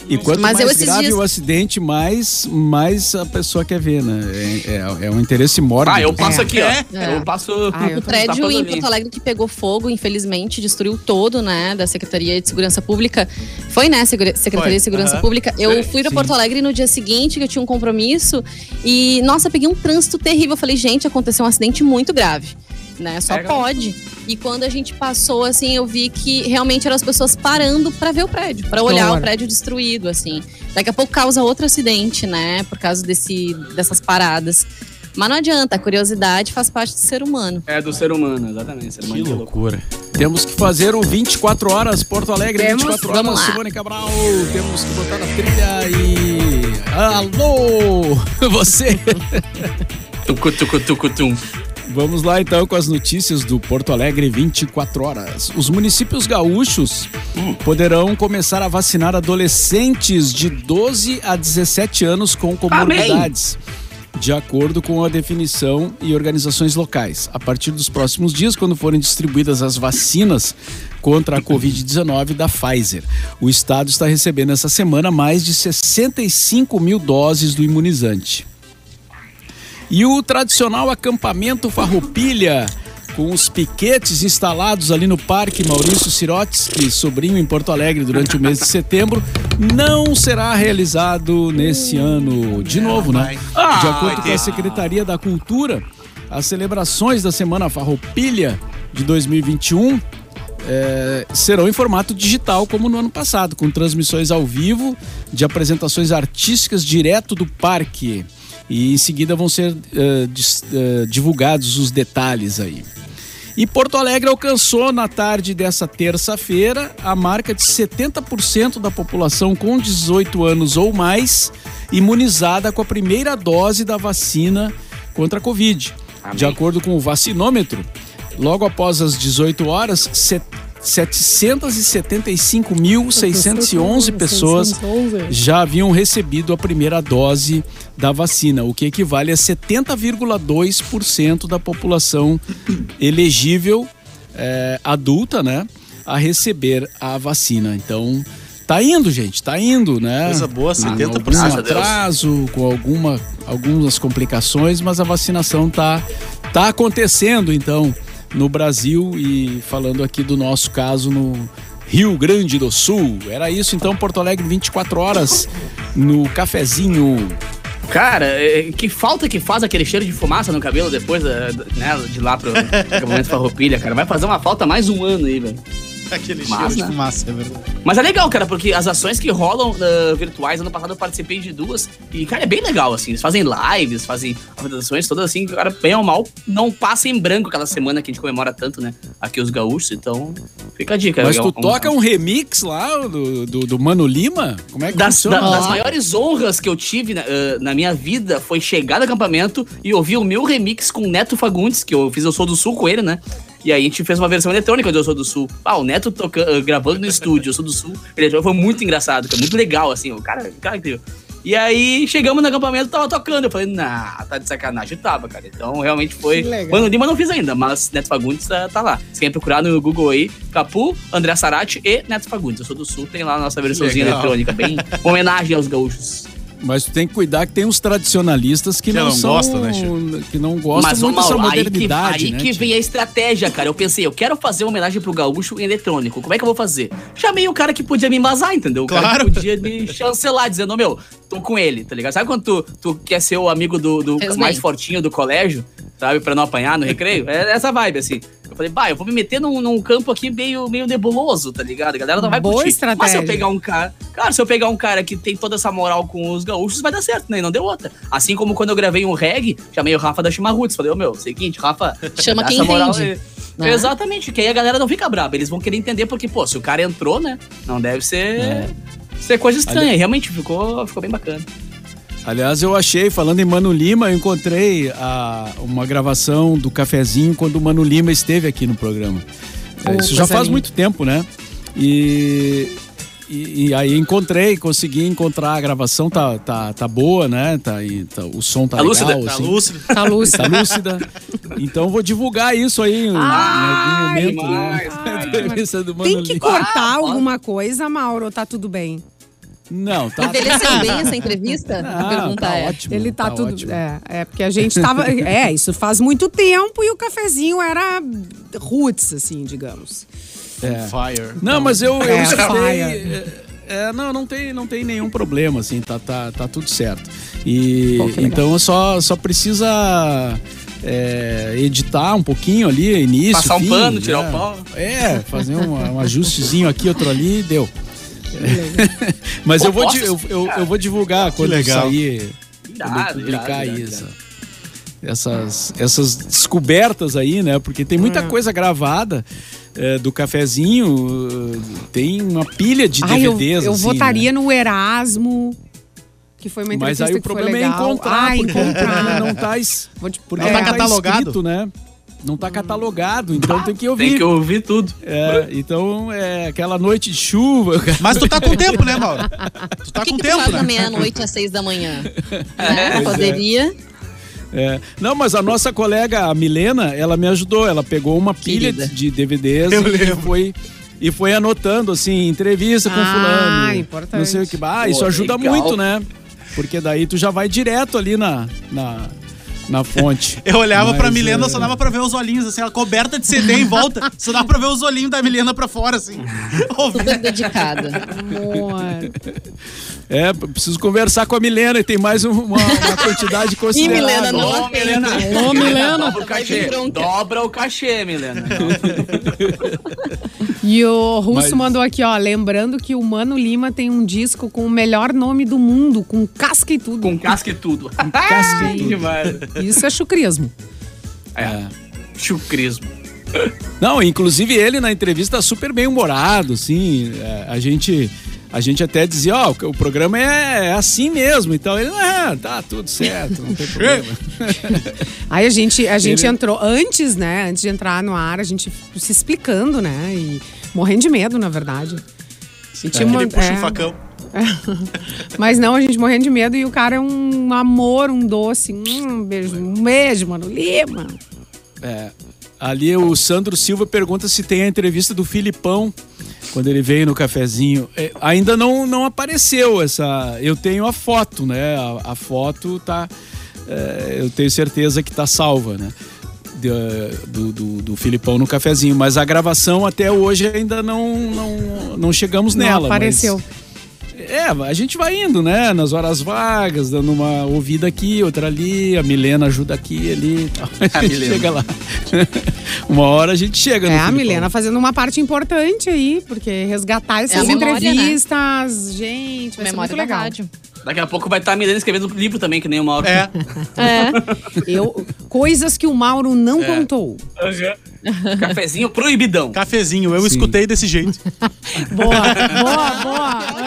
E quanto Mas mais grave dias- o acidente, mais, mais a pessoa quer ver, né? É, é- é um interesse mórbido. Ah, eu passo É. aqui, ó. É. Eu passo. Ah, eu <laughs> O prédio em. Porto Alegre que pegou fogo, infelizmente, destruiu todo, né, da Secretaria de Segurança Pública. Foi, né, Segura- Secretaria Foi, de Segurança aham. Pública. Eu Sim, fui pra Porto Alegre no dia seguinte, que eu tinha um compromisso, e, nossa, peguei um trânsito terrível. Eu falei, gente, aconteceu um acidente muito grave, né, só É, pode. E quando a gente passou, assim, eu vi que realmente eram as pessoas parando pra ver o prédio, pra olhar horror. o prédio destruído, assim. Daqui a pouco causa outro acidente, né, por causa desse, dessas paradas. Mas não adianta, a curiosidade faz parte do ser humano. É do ser humano, exatamente. Ser humano Que que loucura. loucura. Temos que fazer o 24 horas Porto Alegre, Temos? 24 Vamos horas lá. Simone Cabral. Temos que botar na trilha e alô, você. Tucu, tucu, tucu, tum. Vamos lá então com as notícias do Porto Alegre 24 horas. Os municípios gaúchos poderão começar a vacinar adolescentes de 12 a 17 anos com comorbidades. De acordo com a definição e organizações locais. A partir dos próximos dias, quando forem distribuídas as vacinas contra a Covid-19 da Pfizer. O estado está recebendo essa semana mais de 65 mil doses do imunizante. E o tradicional acampamento Farroupilha, com os piquetes instalados ali no Parque Maurício Sirotsky, sobrinho em Porto Alegre, durante o mês de setembro, não será realizado nesse ano de novo, né? De acordo com a Secretaria da Cultura, as celebrações da Semana Farroupilha de 2021 é, serão em formato digital, como no ano passado, com transmissões ao vivo de apresentações artísticas direto do parque. E em seguida vão ser eh, dis- eh, divulgados os detalhes aí. E Porto Alegre alcançou na tarde dessa terça-feira a marca de 70% da população com 18 anos ou mais imunizada com a primeira dose da vacina contra a Covid. De acordo com o vacinômetro, logo após as 18 horas, set- 775.611 <laughs> pessoas já haviam recebido a primeira dose da vacina, o que equivale a 70,2% da população <coughs> elegível eh, adulta, né, a receber a vacina. Então, tá indo, gente, tá indo, né? Coisa boa, Com 70%. algum Graças a Deus. atraso, com alguma, algumas complicações, mas a vacinação tá, tá acontecendo, então, no Brasil e falando aqui do nosso caso no Rio Grande do Sul. Era isso, então, Porto Alegre, 24 horas no cafezinho. Cara, é, que falta que faz aquele cheiro de fumaça no cabelo depois né, de lá pro <laughs> acampamento Farroupilha, cara. Vai fazer uma falta mais um ano aí, velho. <laughs> Aquele Mas, cheiro de fumaça, é verdade. Mas é legal, cara, porque as ações que rolam ah, virtuais, ano passado eu participei de duas, e, cara, é bem legal, assim. Eles fazem lives, fazem apresentações todas assim, que, cara, bem ou mal, não passa em branco aquela semana que a gente comemora tanto, né? Aqui os gaúchos, então fica a dica. Mas é tu toca um remix lá do, do, do Mano Lima? Como é que Das, funciona? da- das maiores honras que eu tive na, ah, na minha vida foi chegar no acampamento e ouvir o meu remix com o Neto Fagundes, que eu fiz Eu Sou do Sul com ele, né? E aí a gente fez uma versão eletrônica do Eu Sou do Sul. Ah, o Neto toca, ah, gravando no estúdio, Eu Sou do Sul. Ele foi muito engraçado, cara, muito legal, assim. O cara, o cara é incrível. E aí chegamos no acampamento tava tocando. Eu falei, nah, tá de sacanagem. E tava, cara. Então realmente foi. Mano Lima eu não fiz ainda, mas Neto Fagundes tá, tá lá. Você quer procurar no Google aí, Capu, André Sarati e Neto Fagundes. Eu sou do Sul, tem lá a nossa versãozinha eletrônica, bem homenagem aos gaúchos. Mas tu tem que cuidar que tem uns tradicionalistas que, Que não, não são, gostam, né, Chico? que não gostam Mas, muito dessa Mauro, aí que, modernidade, aí né? que vem a estratégia, cara. Eu pensei, eu quero fazer uma homenagem pro gaúcho em eletrônico. Como é que eu vou fazer? Chamei o cara que podia me embasar, entendeu? O cara Claro. que podia me chancelar, dizendo, meu, tô com ele, tá ligado? Sabe quando tu, tu quer ser o amigo do, do mais fortinho do colégio, sabe? Pra não apanhar no recreio? É essa vibe, assim. Eu falei, bah, eu vou me meter num, num campo aqui meio, meio nebuloso, tá ligado? A galera não vai Boa curtir. Mas se estratégia. eu pegar um cara. Claro, se eu pegar um cara que tem toda essa moral com os gaúchos, vai dar certo, né? E não deu outra. Assim como quando eu gravei um reggae, chamei o Rafa da Chimarruts. Falei, ô meu, seguinte, Rafa. Chama quem entende, né? Exatamente, que aí a galera não fica braba. Eles vão querer entender, porque, pô, se o cara entrou, né? Não deve ser. Ser coisa estranha. Ali- Realmente ficou, ficou bem bacana. Aliás, eu achei, falando em Mano Lima, eu encontrei a- uma gravação do cafezinho quando o Mano Lima esteve aqui no programa. Oh, Isso já faz muito tempo, né? E, e, e aí encontrei, consegui encontrar a gravação, tá, tá, tá boa, né? Tá, aí, tá- o som tá, Tá legal. lúcida? Tá assim. lúcido. Tá lúcido. Tá lúcida. Então vou divulgar isso aí em, Ai, em algum momento, né? ai, <laughs> Tem que Lima. cortar Ah, alguma coisa, Mauro, ou tá tudo bem? Não, tá. Envelheceu bem essa entrevista? a Ah, pergunta tá é. ótimo. Ele tá, tudo. ótimo. É, é, porque a gente tava. <laughs> é, isso faz muito tempo e o cafezinho era roots, assim, digamos. É. Fire. Não, mas eu, eu É, escutei. fire. é, é, não, não tem, não tem nenhum problema, assim, tá, tá, tá tudo certo. E Pô, então só, só precisa é, editar um pouquinho ali, início. Passar um fim, pano, tirar né? o pau. É, fazer um, um ajustezinho aqui, outro ali, deu. <laughs> Mas Pô, eu, vou, posso eu, eu, eu vou divulgar quando legal. sair. Irado, publicar irado, irado, isso. Essas, essas descobertas aí, né? Porque tem Hum. muita coisa gravada é, do cafezinho. Tem uma pilha de Ai, eu, DVDs. eu assim, votaria né? no Erasmo, que foi uma Mas entrevista aí o problema é encontrar, Ah, porque encontrar. não tá, es- Vou te- porque Não tá catalogado. escrito, né? Não tá catalogado, então tem que ouvir. Tem que ouvir tudo. É, então é aquela noite de chuva. cara. Mas tu tá com tempo, né, Mauro? Tu tá que, com que tu tempo, faz da né? meia-noite às seis da manhã? É, né? Poderia. É. Não, mas a nossa colega, a Milena, ela me ajudou. Ela pegou uma pilha de DVDs Eu e lembro. foi, e foi anotando, assim, entrevista com Ah, fulano. importante. Não sei o que. Ah, isso Pô, ajuda legal. muito, né? Porque daí tu já vai direto ali na, na, na fonte. <laughs> Eu olhava pra Mas, Milena, é, só dava pra ver os olhinhos, assim, ela coberta de CD em volta, só dava pra ver os olhinhos da Milena pra fora, assim. Super dedicada. Amor. É, preciso conversar com a Milena e tem mais um- uma, uma quantidade <laughs> considerável. Milena, não Ô. Milena. Ô, Milena. Dobra o cachê. bronca. Dobra o cachê, Milena. <laughs> E o Russo Mas- mandou aqui, ó, lembrando que o Mano Lima tem um disco com o melhor nome do mundo, com casca e tudo. Com casca e tudo. casca e <laughs> tudo. Demais. Isso é chucrismo. É. Chucrismo. Não, inclusive ele na entrevista tá super bem humorado, assim. é, a gente a gente até dizia, ó, o programa é, é assim mesmo. Então ele, ah, tá tudo certo, não tem problema. <laughs> Aí a gente, a gente Ele- entrou antes, né? Antes de entrar no ar, a gente se explicando, né? E morrendo de medo, na verdade. E tinha uma- Ele puxa é, o facão. <laughs> Mas não, a gente morrendo de medo e o cara é um amor, um doce. Hum, Um beijo, um beijo, mano. Lima. É, ali o Sandro Silva pergunta se tem a entrevista do Filipão quando ele veio no cafezinho. É, ainda não, não apareceu essa. Eu tenho a foto, né? A, a foto tá. é, eu tenho certeza que tá salva, né? De- Do, do, do Filipão no cafezinho. Mas a gravação até hoje ainda não, não, não chegamos Não nela. apareceu. mas- é, a gente vai indo, né? Nas horas vagas, dando uma ouvida aqui, outra ali, a Milena ajuda aqui e ali e tal. <laughs> A gente Milena. chega lá. <laughs> uma hora a gente chega É, a. Milena fazendo uma parte importante aí, porque resgatar essas a memória, né? entrevistas, gente, vai Memória ser muito legal. rádio. Daqui a pouco vai estar a Milena escrevendo livro também, que nem o Mauro. É. <laughs> É. Eu, coisas que o Mauro não contou. Cafezinho proibidão. Cafezinho, eu Sim. escutei desse jeito. Boa, boa, boa.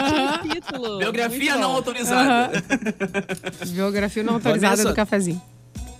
Biografia não autorizada. Biografia não autorizada Vanessa. do cafezinho.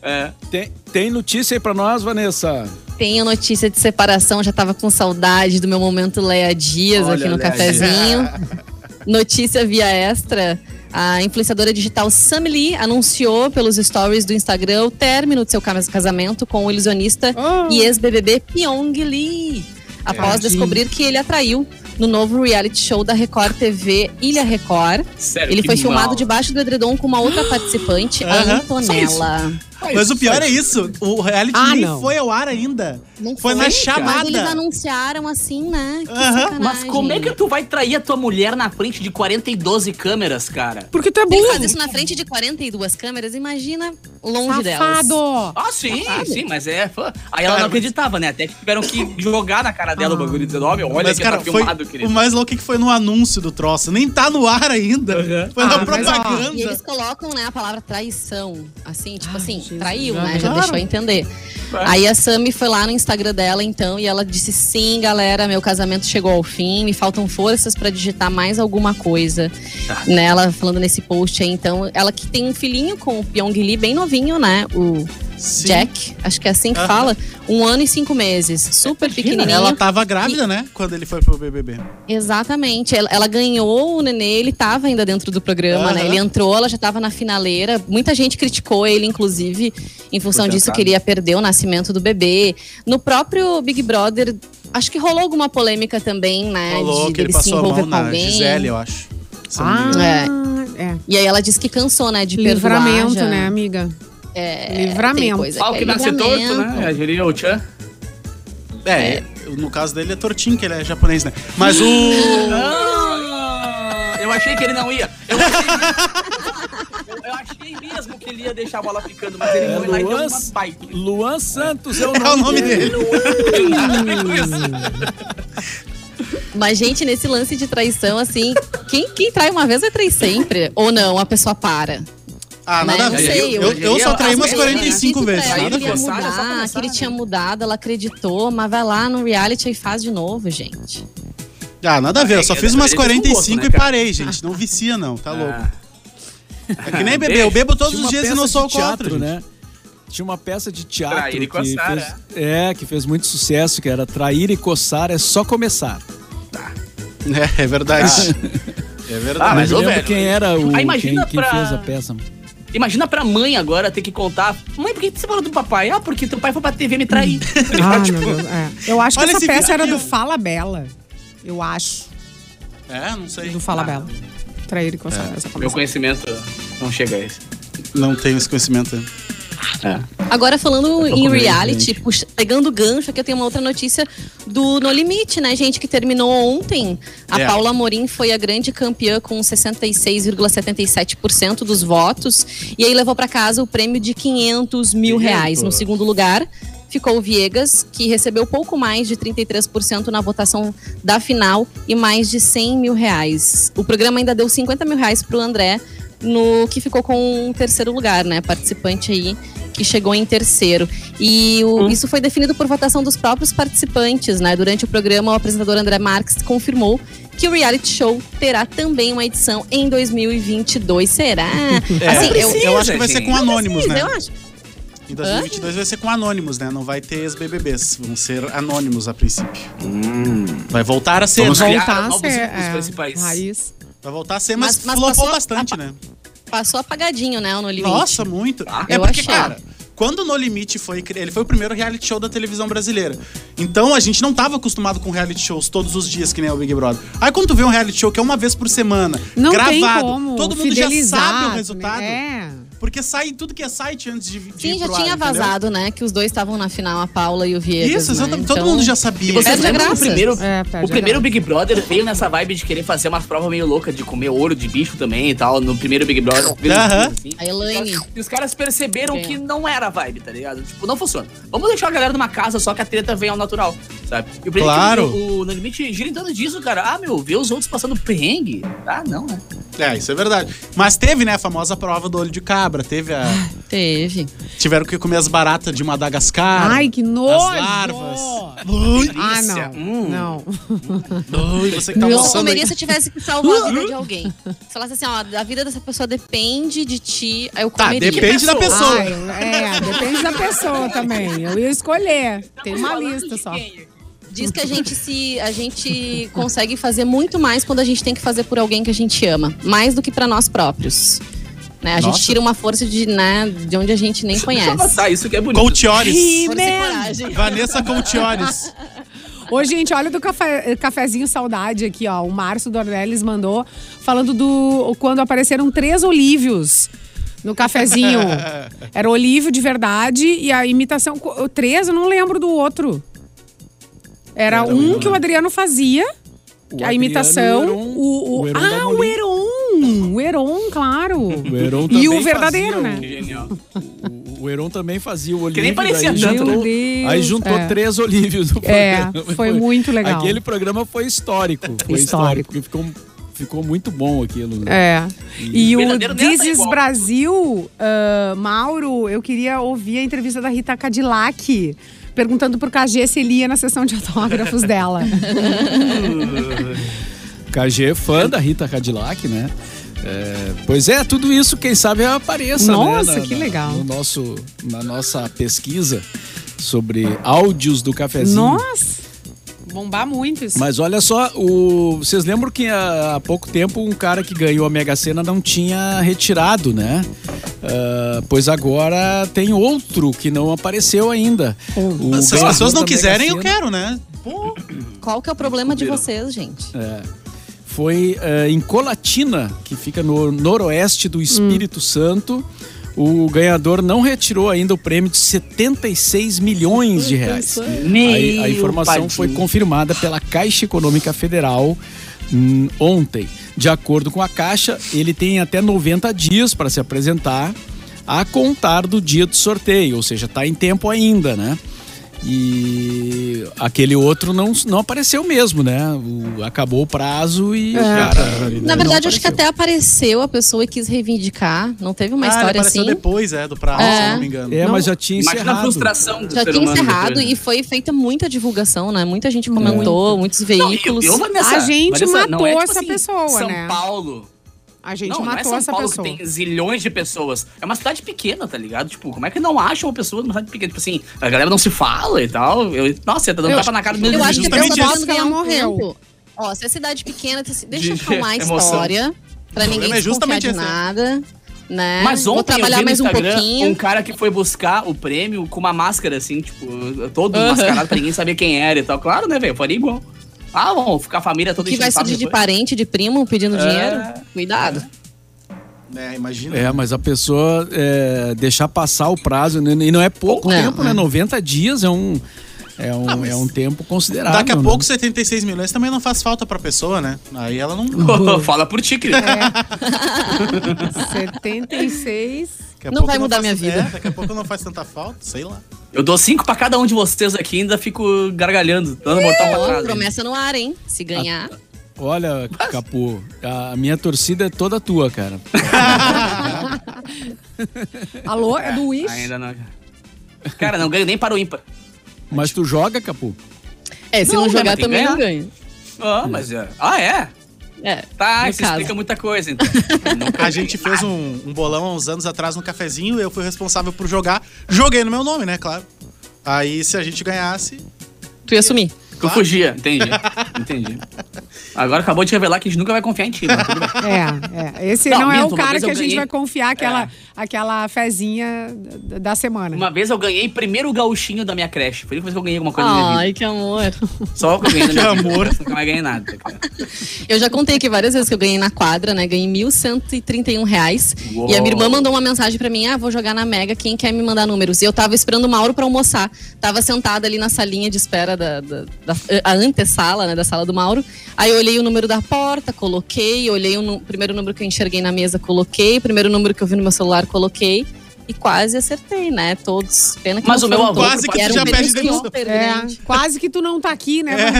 É. Tem, tem notícia aí pra nós, Vanessa? Tenho notícia de separação, já tava com saudade do meu momento Leia Dias Olha, aqui no Leia cafezinho. <laughs> Notícia via extra. A influenciadora digital Sam Lee anunciou pelos stories do Instagram o término de seu cas- casamento com o ilusionista Oh. e ex-BBB Pyong Lee. Após Tadinho. descobrir que ele atraiu no novo reality show da Record TV Ilha Record. Sério, Ele foi filmado debaixo do edredom com uma outra participante, a Antonella. Mas o pior é isso, o reality Ah, nem não. foi ao ar ainda. Não Foi na Mas chamada. eles anunciaram assim, né? Que. Mas como é que tu vai trair a tua mulher na frente de 42 câmeras, cara? Porque tu é Ele faz burro. isso na frente de 42 câmeras, imagina longe delas. Safado. Ah, sim, Safado. sim, mas é. fã. Aí ela Cara, não acreditava, né? Até que tiveram que jogar na cara dela o bagulho dizendo, ó, meu, olha Mas, que cara, tá foi, filmado, querido. o mais louco é que foi no anúncio do troço. Nem tá no ar ainda. Uhum. Foi Ah, na mas, ó, propaganda. E eles colocam, né, a palavra traição. Assim, tipo assim, Jesus, traiu, né? Já Claro. deixou entender. Aí a Sammy foi lá no Instagram dela, então, e ela disse: sim, galera, meu casamento chegou ao fim, me faltam forças pra digitar mais alguma coisa. Tá. Né, ela falando nesse post aí, então, ela que tem um filhinho com o Pyong Lee bem novinho, né? O Sim. Jack, acho que é assim que Aham. fala. Um ano e cinco meses. Super pequenininho. Ela tava grávida, né? Quando ele foi pro BBB. Exatamente. Ela, ela ganhou o nenê, ele tava ainda dentro do programa, né? Aham. Ele entrou, ela já tava na finaleira. Muita gente criticou ele, inclusive, em função disso, tentar. que ele ia perder o nascimento do bebê. No próprio Big Brother, acho que rolou alguma polêmica também, né? Falou de que ele se passou a envolver mão com na alguém. Gisele, eu acho. Se Ah, engano. é. E aí ela disse que cansou, né? De Livramento, perdoar já. né, amiga? É, tem Livramento. coisa Pau que que é nasce torto, né? Diria o Chan. É, no caso dele é tortinho, que ele é japonês, né? Mas o. <laughs> Ah, eu achei que ele não ia. Eu achei, eu, eu achei mesmo que ele ia deixar a bola ficando, mas ele É foi lá e deu Luan, uma bike. Luan Santos é o <laughs> É nome, o nome dele. Isso. Mas, gente, nesse lance de traição, assim, quem, quem trai uma vez vai trair sempre. Ou não, a pessoa para. Ah, Mas nada a não ver. sei, Eu, eu- eu só traí umas vezes, 45 Disse pra vezes. ela Nada ele ia é mudar, começar, que ele né? tinha mudado, ela acreditou, mas vai lá no reality e faz de novo, gente. Ah, nada a ver. Eu só É, fiz é, umas ele tem bom 45 gosto, né, e cara? parei, gente. Não vicia, não. Tá louco. Ah. É que <laughs> nem beber. Eu bebo todos os dias e não sou contra, né? Tinha uma peça de teatro Trair e que coçar, fez, é, que fez muito sucesso, que era Trair e Coçar é só começar. É, é verdade. <laughs> É Ah, verdade. mas, não ô, me lembro velho, quem era o ah, quem pra- fez a peça. Imagina pra mãe agora ter que contar. Mãe, por que você falou do papai? Ah, porque teu pai foi pra TV me trair. <laughs> Ah, Tipo. É. <laughs> Eu acho que essa peça era do Fala Bela. Eu acho. É, não sei. Do Fala Ah. Bela. Trair e coçar. É. Essa Meu conhecimento não chega a esse. Não tenho esse conhecimento. Agora, falando em reality, puxa- pegando gancho, aqui eu tenho uma outra notícia do No Limite, né, gente, que terminou ontem. A É. Paula Amorim foi a grande campeã com 66,77% dos votos. E aí levou pra casa o prêmio de 500 mil reais. No segundo lugar, ficou o Viegas, que recebeu pouco mais de 33% na votação da final e mais de 100 mil reais. O programa ainda deu 50 mil reais pro André, no que ficou com o terceiro lugar, né? Participante aí que chegou em terceiro. E o- isso foi definido por votação dos próprios participantes, né? Durante o programa, o apresentador André Marques confirmou que o reality show terá também uma edição em 2022. Será? <laughs> É, Assim, eu, precisa, eu acho que vai ser com Anônimos, né? eu acho. Em 2022 vai ser com Anônimos, né? Não vai ter ex-BBBs. Vão ser Anônimos a princípio. Vai voltar a ser, Vamos né? criar Voltar a novos ser. ícones É, principais. raiz. Vai voltar a ser, mas, Mas- mas flopou passou bastante, a- né? Passou apagadinho, né? o No Limite. Nossa, muito. é Eu porque, achei. cara, quando o No Limite foi ele foi o primeiro reality show da televisão brasileira. Então a gente não tava acostumado com reality shows todos os dias que nem o Big Brother. Aí quando tu vê um reality show que é uma vez por semana, Não gravado, tem como todo mundo já sabe o resultado. É. Porque sai tudo que é site antes de, de Sim, ir já pro tinha ar, entendeu? vazado, né? Que os dois estavam na final, a Paula e o Viegas. Isso, exatamente. né? Todo Então, mundo já sabia. E vocês lembram do graça. primeiro, É, o primeiro graça. Big Brother veio nessa vibe de querer fazer umas provas meio loucas de comer ouro de bicho também e tal. No primeiro Big Brother. <laughs> Aham. assim. A Elaine. E os caras perceberam É. que não era a vibe, tá ligado? Tipo, não funciona. Vamos deixar a galera numa casa só que a treta venha ao natural, sabe? E o é Claro. que o, o No Limite gira em torno disso, cara. Ah, meu, ver os outros passando perrengue. Ah, não, né? É, isso é verdade. Mas teve, né, a famosa prova do olho de cabra. Teve a. Teve. Tiveram que comer as baratas de Madagascar. Ai, que nojo! As larvas. Ah, não. Hum. Não. ui, você que tá Eu almoçando aí. comeria se eu tivesse que salvar a vida <laughs> de alguém. Se falasse assim, ó, a vida dessa pessoa depende de ti, eu Tá, comeria. depende da pessoa. Ai, é, depende da pessoa também. Eu ia escolher. Tem uma lista só. Diz que a gente se a gente consegue fazer muito mais quando a gente tem que fazer por alguém que a gente ama, mais do que pra nós próprios. Né? A Nossa. gente tira uma força de, né, de onde a gente nem Deixa eu conhece. anotar isso que é bonito. Coutiores. Vanessa Coutiores. <laughs> Ô, gente, olha do café, cafezinho saudade aqui, ó. O Márcio Dornelles mandou falando do quando apareceram três olívios no cafezinho. <laughs> Era olívio de verdade e a imitação. Três, eu não lembro do outro. Era um que o Adriano fazia. O a Adriano, imitação. o o, o- o ah, o Molina. Heron! O Heron, claro. O Heron E o verdadeiro, fazia né? O, o Heron também fazia o olívio. nem parecia daí tanto, juntou, Deus. Aí juntou É. três olívios no É, programa. foi muito legal. Aquele programa foi histórico. Foi Histórico. histórico. porque ficou, ficou muito bom aquilo. né? É. E O o is igual. Brasil, ah, Mauro, eu queria ouvir a entrevista da Rita Cadillac. Perguntando pro KG se ele ia na sessão de autógrafos dela. <laughs> KG é fã da Rita Cadillac, né? É, pois é, tudo isso, quem sabe, apareça, Nossa, né? que legal. No nosso, na nossa pesquisa sobre áudios do cafezinho. Nossa! Bombar muito isso. Mas olha só, o, vocês lembram que há, há pouco tempo um cara que ganhou a Mega Sena não tinha retirado, né? Ah, pois agora tem outro que não apareceu ainda. O Se as pessoas não quiserem, eu quero, né? Pô, Qual que é o problema de vocês, gente? Foi eh, em Colatina, que fica no noroeste do Espírito Santo. O ganhador não retirou ainda o prêmio de 76 milhões de reais. Meu A, a informação padrinho. foi confirmada pela Caixa Econômica Federal hum, ontem. De acordo com a Caixa, ele tem até 90 dias para se apresentar a contar do dia do sorteio, ou seja, está em tempo ainda, né? E aquele outro não, não apareceu mesmo, né? O- acabou o prazo e o cara. Na não verdade, acho que apareceu. até apareceu a pessoa e quis reivindicar. Não teve uma ah, ele história apareceu assim. depois, é, do prazo, É. se eu não me engano. É, mas já tinha Imagina a encerrado. frustração do Já ser tinha encerrado depois, né? e foi feita muita divulgação, né? Muita gente comentou, muitos veículos. Não, eu, eu, Vanessa, A gente Vanessa, não matou é, tipo essa assim, pessoa, São né? Paulo. A gente não, não é matou São essa Paulo pessoa. que tem zilhões de pessoas. É uma cidade pequena, tá ligado? Tipo, como é que não acha uma pessoa numa cidade pequena? Tipo assim, a galera não se fala e tal. Eu, nossa, você tá dando Eu- tapa na cara do Eu acho que pode ganhar Ela morreu. tempo. Ó, se é cidade pequena, deixa De acalmar a história. Pra ninguém é justamente de esse, é. nada. Né? Mas Vou ontem eu trabalhar vi no mais um Instagram pouquinho. um cara que foi buscar o prêmio com uma máscara, assim, tipo, todo mascarado pra ninguém saber quem era e tal. Claro, né, velho? Eu faria igual. Ah, vamos ficar a família toda que vai surgir de parente, de primo pedindo É. dinheiro. Cuidado. É, imagina. É, mas a pessoa é, deixar passar o prazo, né, e não é pouco Não, tempo, né? é. 90 dias é um, é um, Ah, é um tempo considerável. Daqui a né? pouco, 76 milhões também não faz falta pra pessoa, né? Aí ela não. <laughs> Fala por ti, querido. É. <laughs> <laughs> 76. Daqui a Não pouco vai mudar faz- minha vida. É, daqui a pouco não faz tanta falta, sei lá. Eu dou cinco pra cada um de vocês aqui e ainda fico gargalhando, dando mortal pra trás. promessa no ar, hein? Se ganhar. Olha, Capu, a a minha torcida é toda tua, cara. <laughs> Alô, é do Wish? Ainda não. Cara, não ganho nem para o ímpar. Mas tu joga, Capu? É, se Não, não, jogar também não ganha. Ah, mas é. Ah, é? É. Tá, isso caso. explica muita coisa, então. <laughs> A gente fez um, um bolão há uns anos atrás no cafezinho, eu fui responsável por jogar. Joguei no meu nome, né, claro. Aí se a gente ganhasse. Tu ia sumir. Eu fugia, entendi. Entendi. Agora acabou de revelar que a gente nunca vai confiar em ti, mas tudo bem. É, é. Esse Não, não, é minto, o cara que a gente ganhei- vai confiar aquela, É. aquela fezinha da da semana. Uma vez eu ganhei primeiro o gauchinho da minha creche. Foi a vez que eu ganhei alguma coisa na minha vida. Ai, que amor. Só que eu ganhei na minha Que vida. amor. Nunca mais ganhei nada, cara. Eu já contei aqui várias vezes que eu ganhei na quadra, né? Ganhei 1.131 reais. Uou. E a minha irmã mandou uma mensagem pra mim: ah, vou jogar na Mega, quem quer me mandar números? E eu tava esperando o Mauro pra almoçar. Tava sentada ali na salinha de espera da, da, da- a antessala, né? Da sala do Mauro. Aí eu olhei o número da porta, coloquei, olhei o primeiro número que eu enxerguei na mesa, coloquei, o primeiro número que eu vi no meu celular, coloquei. E quase acertei, né? Todos. Pena que Mas não o meu avô- Quase que tu era já um período demissão. É, quase que tu não tá aqui, né, É.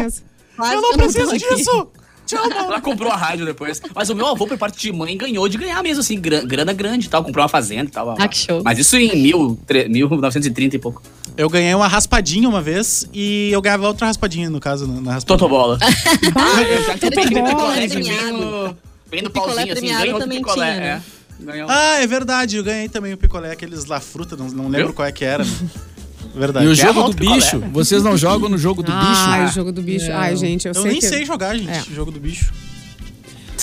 Quase eu não preciso aqui. disso! Tchau, <laughs> mano. Ela comprou a rádio depois. Mas o meu avô, por parte de mãe, ganhou de ganhar mesmo, assim, gra- grana grande e tal. Comprou uma fazenda e tal. Ah, que show. Mas isso em mil, tre- 1930 e pouco. Eu ganhei uma raspadinha uma vez e eu ganhava outra raspadinha, no caso, na na raspadinha. Totobola. <laughs> ah, eu já tentei de picolé vem premiado. no, pauzinho, assim, ganha outro picolé. tinha, né? É. Ganhou. Ah, é verdade, eu ganhei também o picolé, aqueles lá fruta, não, não lembro Viu? qual é que era. né? <laughs> Verdade. E o jogo do picolé? bicho? Vocês não jogam no jogo do Ai, bicho? o jogo do bicho. Ai, gente, eu, Eu sei nem que... sei jogar, gente, É. jogo do bicho.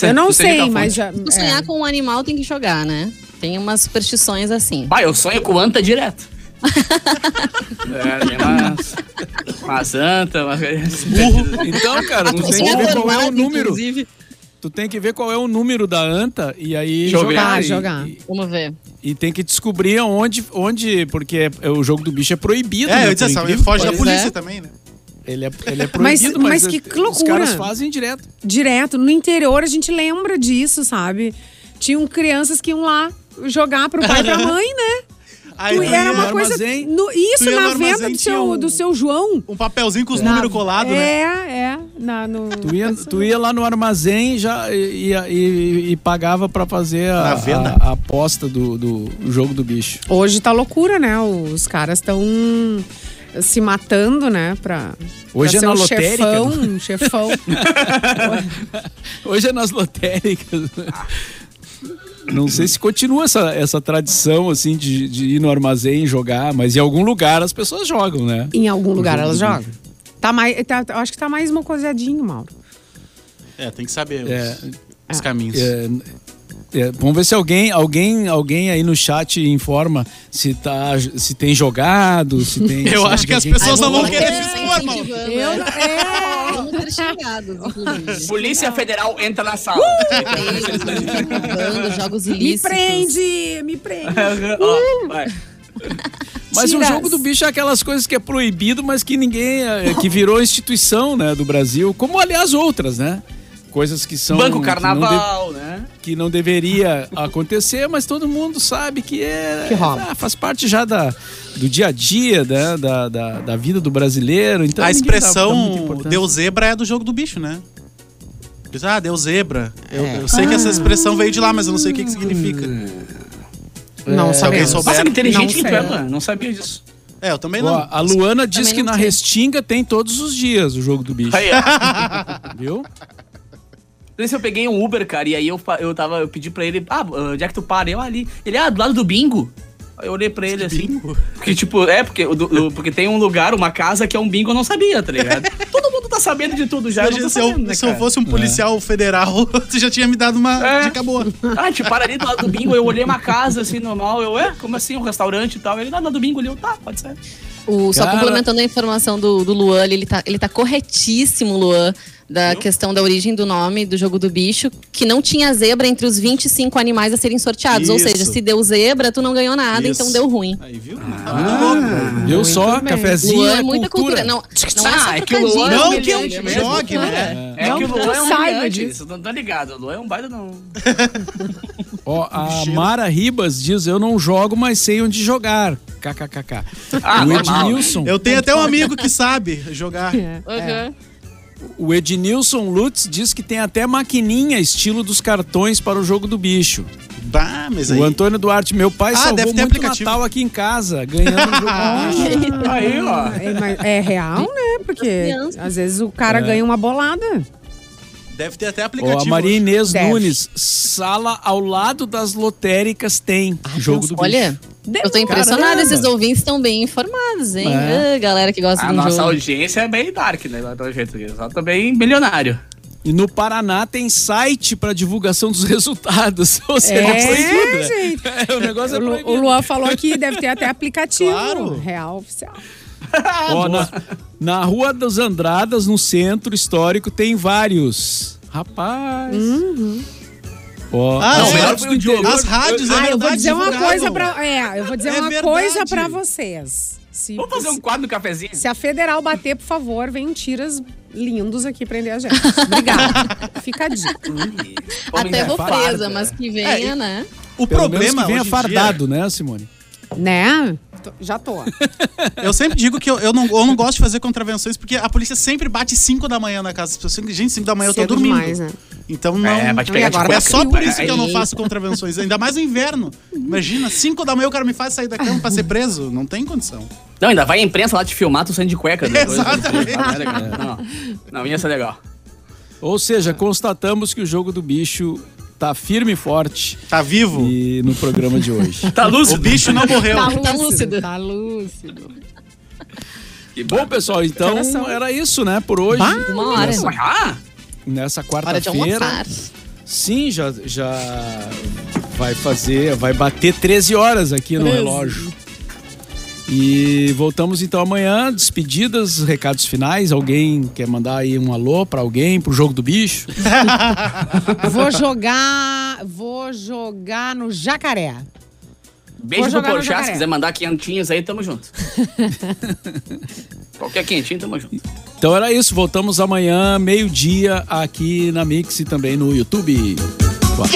Eu não Você sei, mas já... Se é. sonhar com um animal, tem que jogar, né? Tem umas superstições assim. Pai, eu sonho com anta direto. É, tem umas, uma santa, uma... Então, cara, tu tem que ver qual é o número. Inclusive. Tu tem que ver qual é o número da anta e aí jogar. Ah, e- jogar. E, Vamos ver. e tem que descobrir onde, onde porque é- o jogo do bicho é proibido. É, né, eu disse incrível foge que da polícia é. também, né? Ele é, ele é Mas- <laughs> proibido, mas mas, que os loucura. caras fazem direto. Direto. No interior a gente lembra disso, sabe? Tinham crianças que iam lá jogar pro pai e pra <laughs> mãe, né? Aí Tu- era ia uma no coisa. armazém. no- isso na venda do seu, um- do seu João. um papelzinho com os Na- números colados, né? É, é. Na, no, Tu ia, tu ia lá no armazém já e, e- e pagava pra fazer a, venda. a- a aposta do, do jogo do bicho. Hoje tá loucura, né? Os caras estão se matando, né? Pra, Hoje pra é ser na um lotérica, chefão, né? um chefão. <laughs> Hoje é nas lotéricas. Não sei se continua essa, essa tradição, assim, de, de ir no armazém e jogar, mas em algum lugar as pessoas jogam, né? em algum lugar elas do jogam. Tá mais, tá, eu acho que tá mais mocoseadinho, Mauro. É, tem que saber os, É, os caminhos. É, é, vamos ver se alguém, alguém, alguém aí no chat informa se, tá, se tem jogado, se tem. <laughs> Eu acho que as pessoas não vão querer vamos se expor, mano. Eu, né? é, Vamos ter xingados, inclusive. Polícia Federal entra na sala. Roubando jogos me ilícitos. prende, me prende. <laughs> Ó, vai. Mas o Tiras. jogo do bicho é aquelas coisas que é proibido, mas que ninguém. é, que virou instituição, né, do Brasil, como aliás outras, né? Coisas que são. Banco Carnaval, né? Que não deveria <laughs> acontecer, mas todo mundo sabe que é Que rola. ah, faz parte já da, do dia a dia, né, da, da, da vida do brasileiro. Então a dá- dá expressão deu zebra é do jogo do bicho, né? Diz, ah, deu zebra. Eu, É. eu sei que essa expressão veio de lá, mas eu não sei o que, que significa. Não sabemos. souber. Nossa, que inteligente Não que tu é, mano. Não sabia disso. É, eu também não. a Luana diz Também que na sei. Restinga tem todos os dias o jogo do bicho, Aí, ó. <laughs> viu? Esse eu peguei um Uber, cara, e aí eu, eu tava, eu pedi pra ele, ah, onde é que tu para? Eu ali. Ele, ah, do lado do bingo. Aí eu olhei pra ele assim. Porque, tipo, é, porque, do- o- porque tem um lugar, uma casa que é um bingo, eu não sabia, tá ligado? <laughs> Todo mundo tá sabendo de tudo já. eu tô se, eu, sabendo, né, se eu fosse um policial federal, <laughs> você já tinha me dado uma É. dica boa. Ah, tipo, para ali do lado do bingo, eu olhei uma casa assim, normal, eu, é, como assim, um restaurante e tal? Ele, não, do bingo ali, eu, tá, pode ser. O, só Cara- complementando a informação do, do Luan, ele tá, ele tá corretíssimo, Luan, da questão da origem do nome do jogo do bicho, que não tinha zebra entre os 25 animais a serem sorteados. Ou Isso. seja, se deu zebra, tu não ganhou nada, Isso. então deu ruim. Aí, viu? Tá muito louco. Viu só? bem. Cafezinho Luan é é muita cultura. cultura. Não, não é só Ah, é que o Luan é Não que eu jogue, cultura. né? É Não que o Luan é saiba humilhante, disso. vocês não estão ligados. O Luan é um baita não. <laughs> Ó, a Mara Ribas diz: Eu não jogo, mas sei onde jogar. KKKK. Ah, o Ednilson. Eu tenho até um amigo que sabe jogar. <laughs> É, é. Uhum. O Ednilson Lutz diz que tem até maquininha estilo dos cartões para o jogo do bicho. Bah, mas aí. O Antônio Duarte, meu pai, Ah, salvou deve ter muito aplicativo. Natal aqui em casa, ganhando o jogo do bicho. Aí, ó. É, é real, né? Porque às vezes o cara ganha uma bolada. Deve ter até Ó, aplicativo. a Maria Inês Deve. Nunes, sala ao lado das lotéricas tem jogo do bicho. Olha, eu tô impressionada, Caramba. esses ouvintes estão bem informados, hein? É. Ah, galera que gosta A de um nossa jogo. audiência é bem dark, né? Pelo jeito aqui. Só também milionário. E no Paraná tem site para divulgação dos <laughs> resultados. Ou seja, É, proibido, né? gente. <laughs> É, o negócio é proibido. o Luan falou que deve ter até aplicativo. Claro. Real oficial. <laughs> Ó, na, na Rua dos Andradas, no centro histórico, tem vários. Rapaz. Ó, Ah, as não, rádios melhor do foi o Diogo. As rádios, é ah, eu vou verdade, dizer uma coisa pra. É, eu vou dizer É uma verdade. coisa pra vocês. Se, Vamos fazer um quadro no cafezinho? se a federal bater, por favor, vem tiras lindos aqui prender a gente. Obrigada. <laughs> Fica a dica. Até vou presa, mas que venha, né? O Pelo menos problema que venha fardado, né, Simone? Né? Tô- Já tô. <laughs> eu sempre digo que eu, eu, não, eu não gosto de fazer contravenções porque a polícia sempre bate 5 da manhã na casa das pessoas. Gente, 5 da manhã eu tô Cedo dormindo. demais, né? Então não. É, vai te Não, pegar agora É tá só por isso que eu não faço contravenções, ainda mais no inverno. Imagina, 5 da manhã o cara me faz sair da cama pra ser preso. Não tem condição. Não, ainda vai a imprensa lá te filmar, tu saindo de cueca. depois. Exatamente. Não, é legal. Não, não, ia ser legal. Ou seja, constatamos que o jogo do bicho tá firme e forte Tá vivo? e no programa de hoje. <laughs> Tá O lúcido? bicho não morreu. Tá lúcido. Tá lúcido. Bom, pessoal, então era isso, né, por hoje. Uma hora. Nessa, Ah, nessa quarta-feira. Sim, já, já vai fazer, vai bater 13 horas aqui no 13. relógio. E voltamos então amanhã, despedidas, recados finais. Alguém quer mandar aí um alô pra alguém, pro jogo do bicho? <laughs> Vou jogar. Vou jogar no jacaré. Beijo pro Porchat, se quiser mandar quentinhos aí, tamo junto. <laughs> Qualquer quentinho, tamo junto. Então era isso, voltamos amanhã, meio-dia, aqui na Mix e também no YouTube. Boa